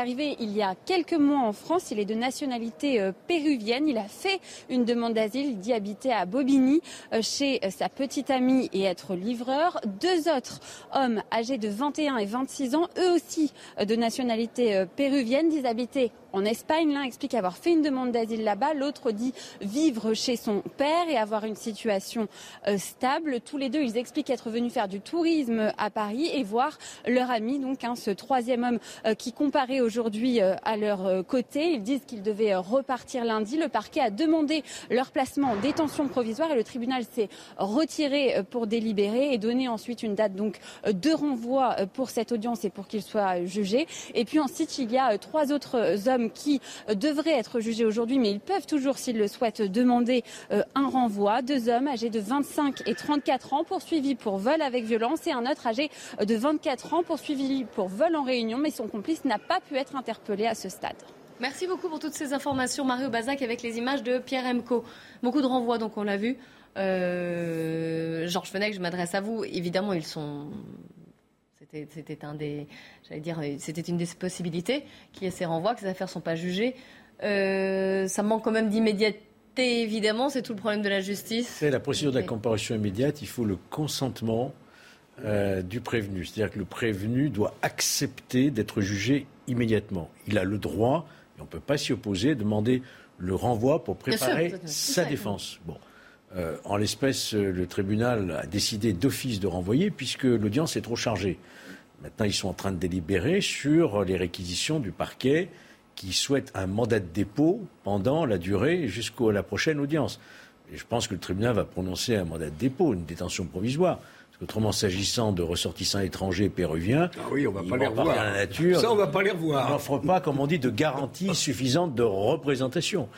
Arrivé il y a quelques mois en France. Il est de nationalité euh, péruvienne. Il a fait une demande d'asile. Il dit habiter à Bobigny euh, chez sa petite amie et être livreur. Deux autres hommes âgés de 21 et 26 ans, eux aussi de nationalité péruvienne, disent habiter en Espagne. L'un explique avoir fait une demande d'asile là-bas, l'autre dit vivre chez son père et avoir une situation euh, stable. Tous les deux, ils expliquent être venus faire du tourisme à Paris et voir leur ami, donc hein, ce troisième homme euh, qui comparait aujourd'hui euh, à leur côté. Ils disent qu'ils devaient repartir lundi. Le parquet a demandé leur placement en détention provisoire et le tribunal s'est retiré pour délibérer et donner ensuite une date donc de renvoi pour cette audience et pour qu'ils soient jugés. Et puis ensuite, il y a trois autres hommes qui euh, devraient être jugés aujourd'hui, mais ils peuvent toujours, s'ils le souhaitent, demander euh, un renvoi. Deux hommes âgés de 25 et 34 ans poursuivis pour vol avec violence et un autre âgé euh, de 24 ans poursuivi pour vol en réunion, mais son complice n'a pas pu être interpellé à ce stade. Merci beaucoup pour toutes ces informations, Mario Bazac, avec les images de Pierre Emco. Beaucoup de renvois, donc on l'a vu. Georges Fenech, je m'adresse à vous. Évidemment, ils sont c'était un des, j'allais dire, c'était une des possibilités qu'il y ait ces renvois, que ces affaires ne sont pas jugées. Euh, ça manque quand même d'immédiateté, évidemment. C'est tout le problème de la justice. C'est la procédure de la comparution immédiate. Il faut le consentement euh, du prévenu. C'est-à-dire que le prévenu doit accepter d'être jugé immédiatement. Il a le droit, et on ne peut pas s'y opposer, demander le renvoi pour préparer sa défense. Bon. Euh, en l'espèce, le tribunal a décidé d'office de renvoyer puisque l'audience est trop chargée. Maintenant, ils sont en train de délibérer sur les réquisitions du parquet qui souhaite un mandat de dépôt pendant la durée jusqu'à la prochaine audience. Et je pense que le tribunal va prononcer un mandat de dépôt, une détention provisoire. Parce qu'autrement, s'agissant de ressortissants étrangers péruviens, ah oui, on va pas les revoir. La nature, Ça, on va pas les revoir. On n'offre pas, comme on dit, de garantie suffisante de représentation.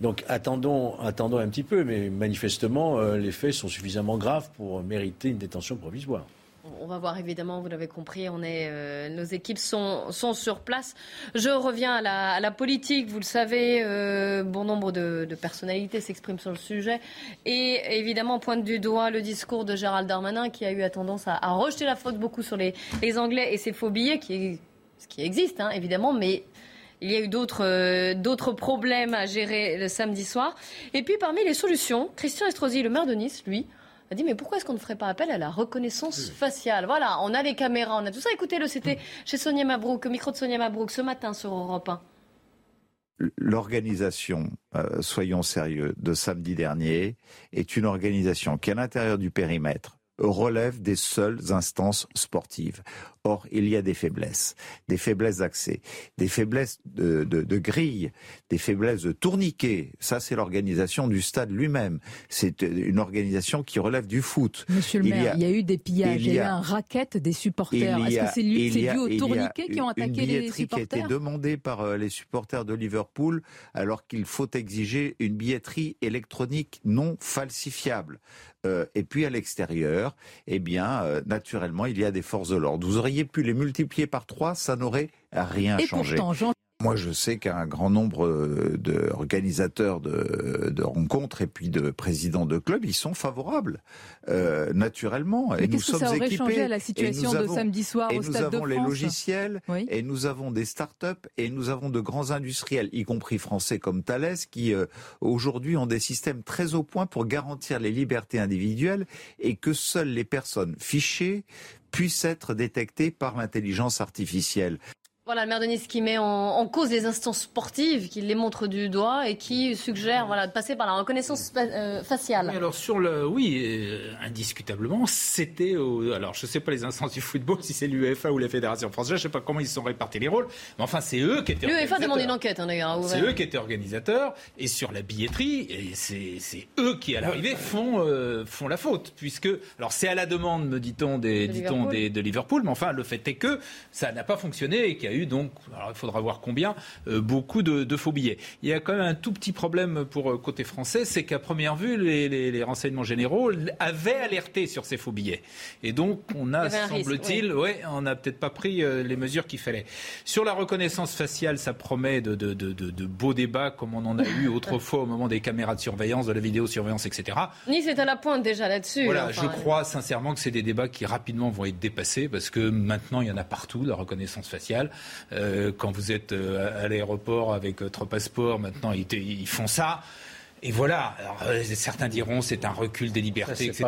Donc attendons, attendons un petit peu, mais manifestement, euh, les faits sont suffisamment graves pour mériter une détention provisoire. On va voir évidemment, vous l'avez compris, on est, euh, nos équipes sont, sur place. Je reviens à la, politique, vous le savez, euh, bon nombre de, personnalités s'expriment sur le sujet. Et évidemment, pointe du doigt le discours de Gérald Darmanin qui a eu tendance à, rejeter la faute beaucoup sur les, Anglais et ses faux billets, qui, ce qui existe hein, évidemment, mais il y a eu euh, d'autres problèmes à gérer le samedi soir. Et puis parmi les solutions, Christian Estrosi, le maire de Nice, lui, a dit mais pourquoi est-ce qu'on ne ferait pas appel à la reconnaissance faciale Voilà, on a les caméras, on a tout ça. Écoutez-le, c'était chez Sonia Mabrouk, au micro de Sonia Mabrouk ce matin sur Europe 1. L'organisation, euh, soyons sérieux, de samedi dernier est une organisation qui, à l'intérieur du périmètre, relève des seules instances sportives. Or, il y a des faiblesses, des faiblesses d'accès, des faiblesses de, de, de grille, des faiblesses de tourniquet. Ça, c'est l'organisation du stade lui-même. C'est une organisation qui relève du foot. Monsieur le maire, il y a, eu des pillages, il y a, eu un racket des supporters. Est-ce que c'est dû aux tourniquets qui ont attaqué les supporters qui a été demandée par euh, les supporters de Liverpool, alors qu'il faut exiger une billetterie électronique non falsifiable. Euh, et puis à l'extérieur, eh bien, euh, naturellement, il y a des forces de l'ordre. Vous auriez pu les multiplier par trois, ça n'aurait rien et changé. Moi, je sais qu'un grand nombre d'organisateurs de, de, rencontres et puis de présidents de clubs, ils sont favorables, euh, naturellement. Mais et nous sommes que ça aurait changé à la situation de samedi soir au Stade de France nous avons les logiciels, et nous avons des start-up, et nous avons de grands industriels, y compris français comme Thales, qui euh, aujourd'hui ont des systèmes très au point pour garantir les libertés individuelles et que seules les personnes fichées puissent être détectées par l'intelligence artificielle. Voilà, le maire de Nice qui met en, cause les instances sportives, qui les montre du doigt et qui suggère voilà, de passer par la reconnaissance euh, faciale. Oui, alors sur le, oui, euh, indiscutablement, c'était, alors je ne sais pas les instances du football, si c'est l'UEFA ou la Fédération française, je ne sais pas comment ils se sont répartis les rôles, mais enfin c'est eux qui étaient L'UEFA demande une enquête hein, d'ailleurs. C'est eux qui étaient organisateurs et sur la billetterie, c'est eux qui à l'arrivée font, euh, font la faute, puisque, alors c'est à la demande, me dit-on, des, dit des, de Liverpool, mais enfin le fait est que ça n'a pas fonctionné et qu'il y a eu donc, alors il faudra voir combien, euh, beaucoup de, faux billets. Il y a quand même un tout petit problème pour euh, côté français, c'est qu'à première vue, les, renseignements généraux avaient alerté sur ces faux billets. Et donc, on a, semble-t-il, ouais. on n'a peut-être pas pris euh, les mesures qu'il fallait. Sur la reconnaissance faciale, ça promet de, de, beaux débats comme on en a eu autrefois au moment des caméras de surveillance, de la vidéosurveillance, etc. Nice est à la pointe déjà là-dessus. Voilà, je crois sincèrement que c'est des débats qui rapidement vont être dépassés parce que maintenant il y en a partout, la reconnaissance faciale. Quand vous êtes à l'aéroport avec votre passeport, maintenant ils, font ça. Et voilà. certains diront c'est un recul des libertés, etc.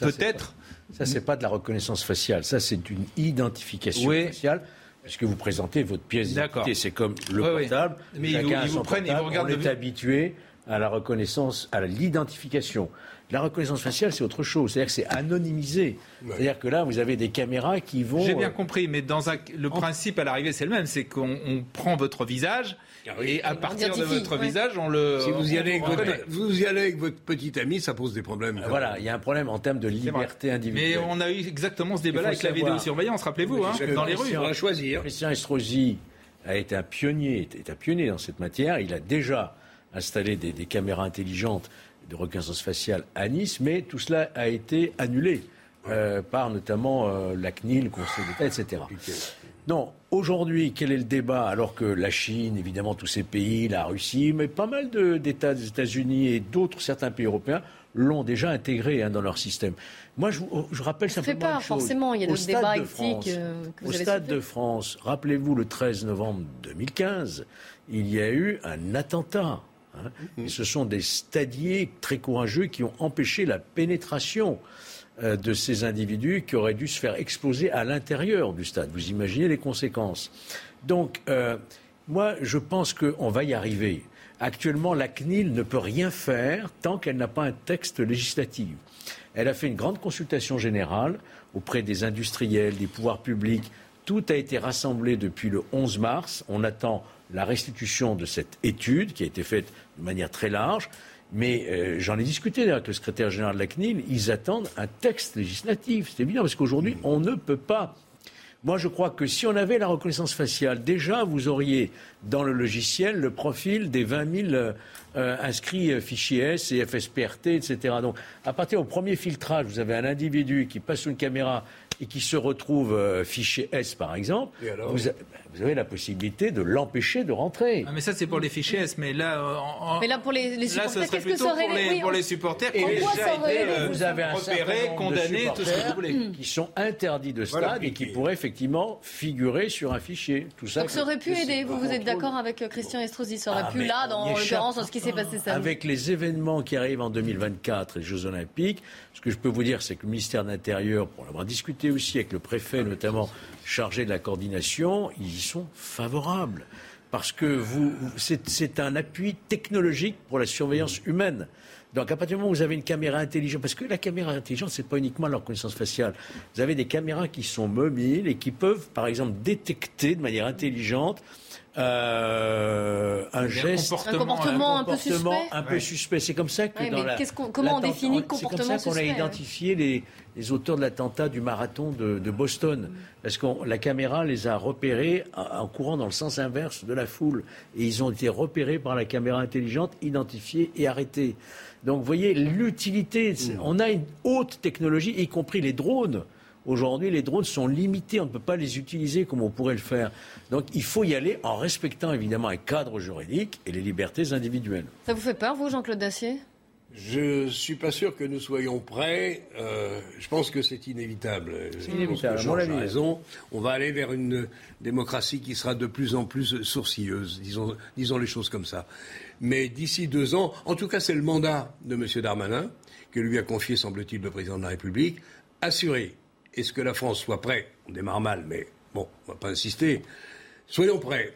Peut-être. Ça, c'est pas de la reconnaissance faciale. Ça, c'est une identification faciale. Parce que vous présentez votre pièce d'identité, c'est comme le portable. Mais ils vous, prennent, ils vous regardent. On est habitué à la reconnaissance, à l'identification. La reconnaissance faciale, c'est autre chose. C'est-à-dire que c'est anonymisé. C'est-à-dire que là, vous avez des caméras qui vont. J'ai bien euh, compris, mais dans le principe à l'arrivée, c'est le même. C'est qu'on prend votre visage ah et à partir de votre visage, on le. Si vous y, allez avec votre, vous y allez avec votre petit ami, ça pose des problèmes. Voilà, il y a un problème en termes de liberté individuelle. Mais on a eu exactement ce débat-là avec la vidéosurveillance, rappelez-vous, hein, dans les rues. On va choisir. Christian Estrosi a été un pionnier, est un pionnier dans cette matière. Il a déjà installé des, des caméras intelligentes de reconnaissance faciale à Nice, mais tout cela a été annulé euh, par notamment euh, la CNIL, le Conseil d'État, etc. Non, aujourd'hui, quel est le débat Alors que la Chine, évidemment, tous ces pays, la Russie, mais pas mal d'États des États-Unis et d'autres, certains pays européens, l'ont déjà intégré hein, dans leur système. Moi, je, je rappelle simplement. Ça fait pas, forcément, il y a des débats éthiques. Euh, au Stade de France, rappelez-vous, le 13 novembre 2015, il y a eu un attentat Hein. Ce sont des stadiers très courageux qui ont empêché la pénétration euh, de ces individus qui auraient dû se faire exploser à l'intérieur du stade. Vous imaginez les conséquences. Donc, euh, moi, je pense qu'on va y arriver. Actuellement, la CNIL ne peut rien faire tant qu'elle n'a pas un texte législatif. Elle a fait une grande consultation générale auprès des industriels, des pouvoirs publics. Tout a été rassemblé depuis le 11 mars. On attend la restitution de cette étude qui a été faite de manière très large. Mais euh, j'en ai discuté avec le secrétaire général de la CNIL. Ils attendent un texte législatif. C'est évident parce qu'aujourd'hui, on ne peut pas. Moi, je crois que si on avait la reconnaissance faciale, déjà, vous auriez dans le logiciel le profil des 20 000 euh, inscrits euh, fichiers S et FSPRT, etc. Donc, à partir du premier filtrage, vous avez un individu qui passe une caméra et qui se retrouve euh, fiché S, par exemple, vous, avez la possibilité de l'empêcher de rentrer. Ah, mais ça, c'est pour les fichiers S. Mais là, euh, mais là pour les, supporters, qu'est-ce que ça aurait pour, les, pour les supporters qui ont déjà été euh, vous avez un repérés, condamnés, tout ce que vous voulez. Qui sont interdits de stade et qui pourraient effectivement figurer sur un fichier. Tout ça. Donc ça aurait pu aider. Vous, vous êtes d'accord avec Christian Estrosi Ça aurait ah, pu, là, dans l'occurrence, dans ce qui s'est passé ça. Avec les événements qui arrivent en 2024, les Jeux Olympiques, ce que je peux vous dire, c'est que le ministère de l'Intérieur, pour l'avoir discuté aussi avec le préfet, notamment chargé de la coordination, ils y sont favorables. Parce que c'est un appui technologique pour la surveillance humaine. Donc à partir du moment où vous avez une caméra intelligente, parce que la caméra intelligente, c'est pas uniquement la reconnaissance faciale. Vous avez des caméras qui sont mobiles et qui peuvent, par exemple, détecter de manière intelligente euh, un geste, un comportement un, peu suspect. Un peu suspect. C'est comme ça que dans la, comment on définit comportement C'est comme ça qu'on a identifié les, les, auteurs de l'attentat du marathon de, de Boston, parce que la caméra les a repérés en courant dans le sens inverse de la foule, et ils ont été repérés par la caméra intelligente, identifiés et arrêtés. Donc, vous voyez l'utilité. On a une haute technologie, y compris les drones. Aujourd'hui, les drones sont limités, on ne peut pas les utiliser comme on pourrait le faire. Donc il faut y aller en respectant évidemment un cadre juridique et les libertés individuelles. Ça vous fait peur, vous, Jean-Claude Dacier? Je ne suis pas sûr que nous soyons prêts. Euh, je pense que c'est inévitable. C'est inévitable. Raison. On va aller vers une démocratie qui sera de plus en plus sourcilleuse. Disons, disons les choses comme ça. Mais d'ici deux ans, en tout cas, c'est le mandat de M. Darmanin que lui a confié, semble-t-il, le président de la République, assurer est-ce que la France soit prête On démarre mal, mais bon, on ne va pas insister. Soyons prêts,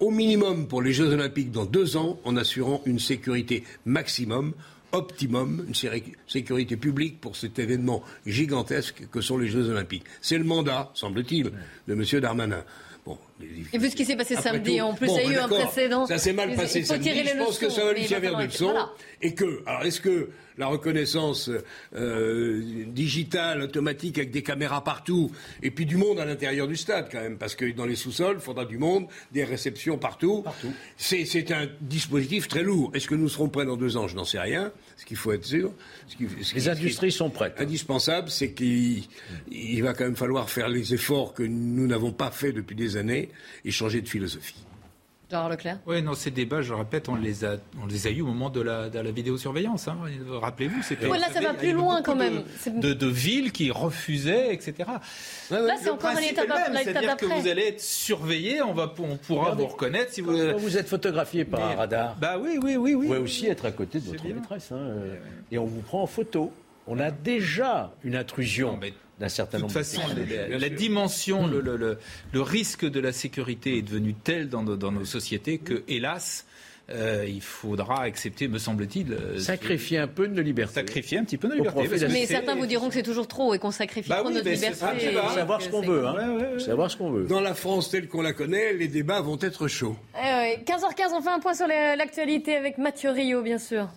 au minimum pour les Jeux Olympiques dans deux ans, en assurant une sécurité maximum, optimum, une sécurité publique pour cet événement gigantesque que sont les Jeux Olympiques. C'est le mandat, semble-t-il, de M. Darmanin. Bon, et vu ce qui s'est passé samedi, en plus, il y a eu un précédent. Ça s'est mal passé samedi. Je pense que ça va lui servir de leçon. Et que, alors, est-ce que la reconnaissance euh, digitale, automatique, avec des caméras partout, et puis du monde à l'intérieur du stade quand même, parce que dans les sous-sols, il faudra du monde, des réceptions partout. partout. C'est un dispositif très lourd. Est-ce que nous serons prêts dans deux ans? Je n'en sais rien. Ce qu'il faut être sûr. Ce qui, les industries sont prêtes. Indispensable, c'est qu'il il va quand même falloir faire les efforts que nous n'avons pas fait depuis des années et changer de philosophie. Jean Leclerc Oui, non, ces débats, je répète, on les a, on les a eu au moment de la, de la vidéosurveillance. Hein. Rappelez-vous, c'était. Oui, là, ça va plus loin quand même. De, de, villes qui refusaient, etc. là, c'est encore une étape, C'est-à-dire que vous allez être surveillé, on, va, on pourra vous reconnaître si vous. vous êtes photographié par un radar. Bah oui, oui, oui. Vous pouvez aussi être à côté de votre maîtresse. Hein, euh, et on vous prend en photo. On a déjà une intrusion d'un certain nombre de façon, la, la dimension, le, le, le, risque de la sécurité est devenu tel dans, nos, dans nos sociétés que, hélas, euh, il faudra accepter, me semble-t-il. Euh, sacrifier un peu de liberté. Sacrifier un petit peu de liberté. Mais certains vous diront que c'est toujours trop et qu'on sacrifie bah trop notre liberté. savoir ce qu'on veut. Hein. Savoir ce qu'on veut. Dans la France telle qu'on la connaît, les débats vont être chauds. Eh 15h15, on fait un point sur l'actualité avec Mathieu Rio, bien sûr.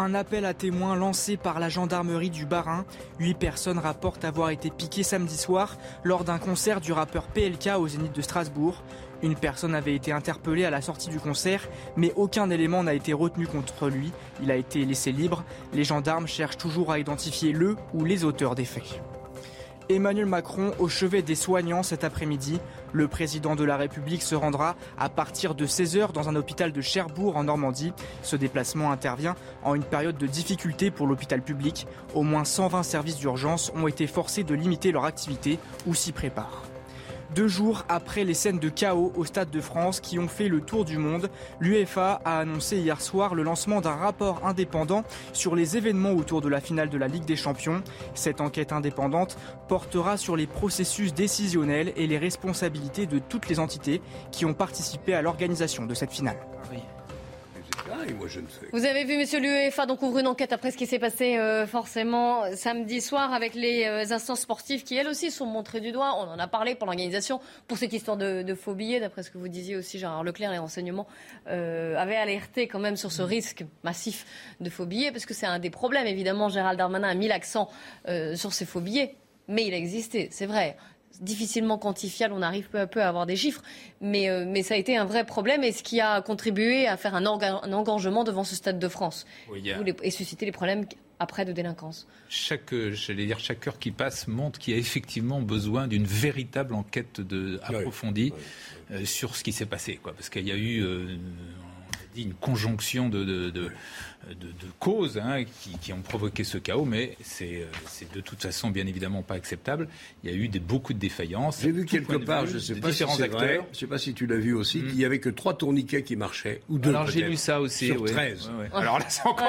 Un appel à témoins lancé par la gendarmerie du Barin. Huit personnes rapportent avoir été piquées samedi soir lors d'un concert du rappeur PLK au Zénith de Strasbourg. Une personne avait été interpellée à la sortie du concert, mais aucun élément n'a été retenu contre lui. Il a été laissé libre. Les gendarmes cherchent toujours à identifier le ou les auteurs des faits. Emmanuel Macron au chevet des soignants cet après-midi. Le président de la République se rendra à partir de 16h dans un hôpital de Cherbourg en Normandie. Ce déplacement intervient en une période de difficulté pour l'hôpital public. Au moins 120 services d'urgence ont été forcés de limiter leur activité ou s'y préparent. Deux jours après les scènes de chaos au Stade de France qui ont fait le tour du monde, l'UEFA a annoncé hier soir le lancement d'un rapport indépendant sur les événements autour de la finale de la Ligue des Champions. Cette enquête indépendante portera sur les processus décisionnels et les responsabilités de toutes les entités qui ont participé à l'organisation de cette finale. Vous avez vu, monsieur l'UEFA, donc ouvre une enquête après ce qui s'est passé euh, forcément samedi soir avec les euh, instances sportives qui, elles aussi, sont montrées du doigt. On en a parlé pour l'organisation, pour cette histoire de, de, faux billets, d'après ce que vous disiez aussi, Gérard Leclerc, les renseignements euh, avaient alerté quand même sur ce risque massif de faux billets, parce que c'est un des problèmes, évidemment. Gérald Darmanin a mis l'accent sur ces faux billets, mais il a existé, c'est vrai difficilement quantifiable, on arrive peu à peu à avoir des chiffres, mais, euh, mais ça a été un vrai problème et ce qui a contribué à faire un, un engorgement devant ce Stade de France. Et susciter les problèmes après de délinquance. Chaque, euh, j'allais dire, chaque heure qui passe montre qu'il y a effectivement besoin d'une véritable enquête de, approfondie euh, sur ce qui s'est passé, quoi, parce qu'il y a eu une conjonction de, de, de, causes hein, qui, ont provoqué ce chaos, mais c'est de toute façon bien évidemment pas acceptable. Il y a eu des, beaucoup de défaillances. J'ai vu quelque part, je ne sais pas si c'est vrai, je sais pas si tu l'as vu aussi, qu'il n'y avait que trois tourniquets qui marchaient, ou deux Alors j'ai lu ça aussi. Sur 13. Alors là c'est encore...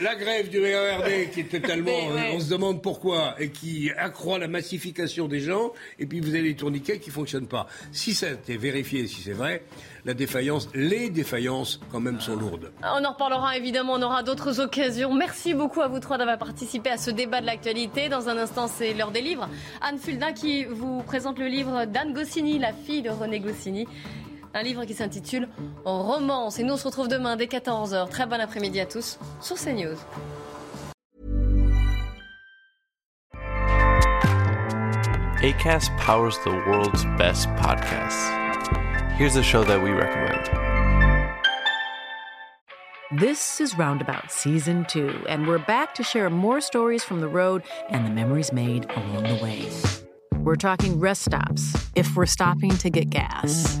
la grève du RERD qui est totalement... Euh, on se demande pourquoi, et qui accroît la massification des gens, et puis vous avez les tourniquets qui ne fonctionnent pas. Si ça a été vérifié, si c'est vrai, la défaillance, les défaillances quand même sont lourdes. On en reparlera évidemment, on aura d'autres occasions. Merci beaucoup à vous trois d'avoir participé à ce débat de l'actualité. Dans un instant, c'est l'heure des livres. Anne Fulda qui vous présente le livre d'Anne Goscinny, la fille de René Goscinny. Un livre qui s'intitule Romance. Et nous, on se retrouve demain dès 14h. Très bon après-midi à tous sur CNews. ACAST powers the world's best podcasts. Here's a show that we recommend. This is Roundabout Season 2, and we're back to share more stories from the road and the memories made along the way. We're talking rest stops, if we're stopping to get gas.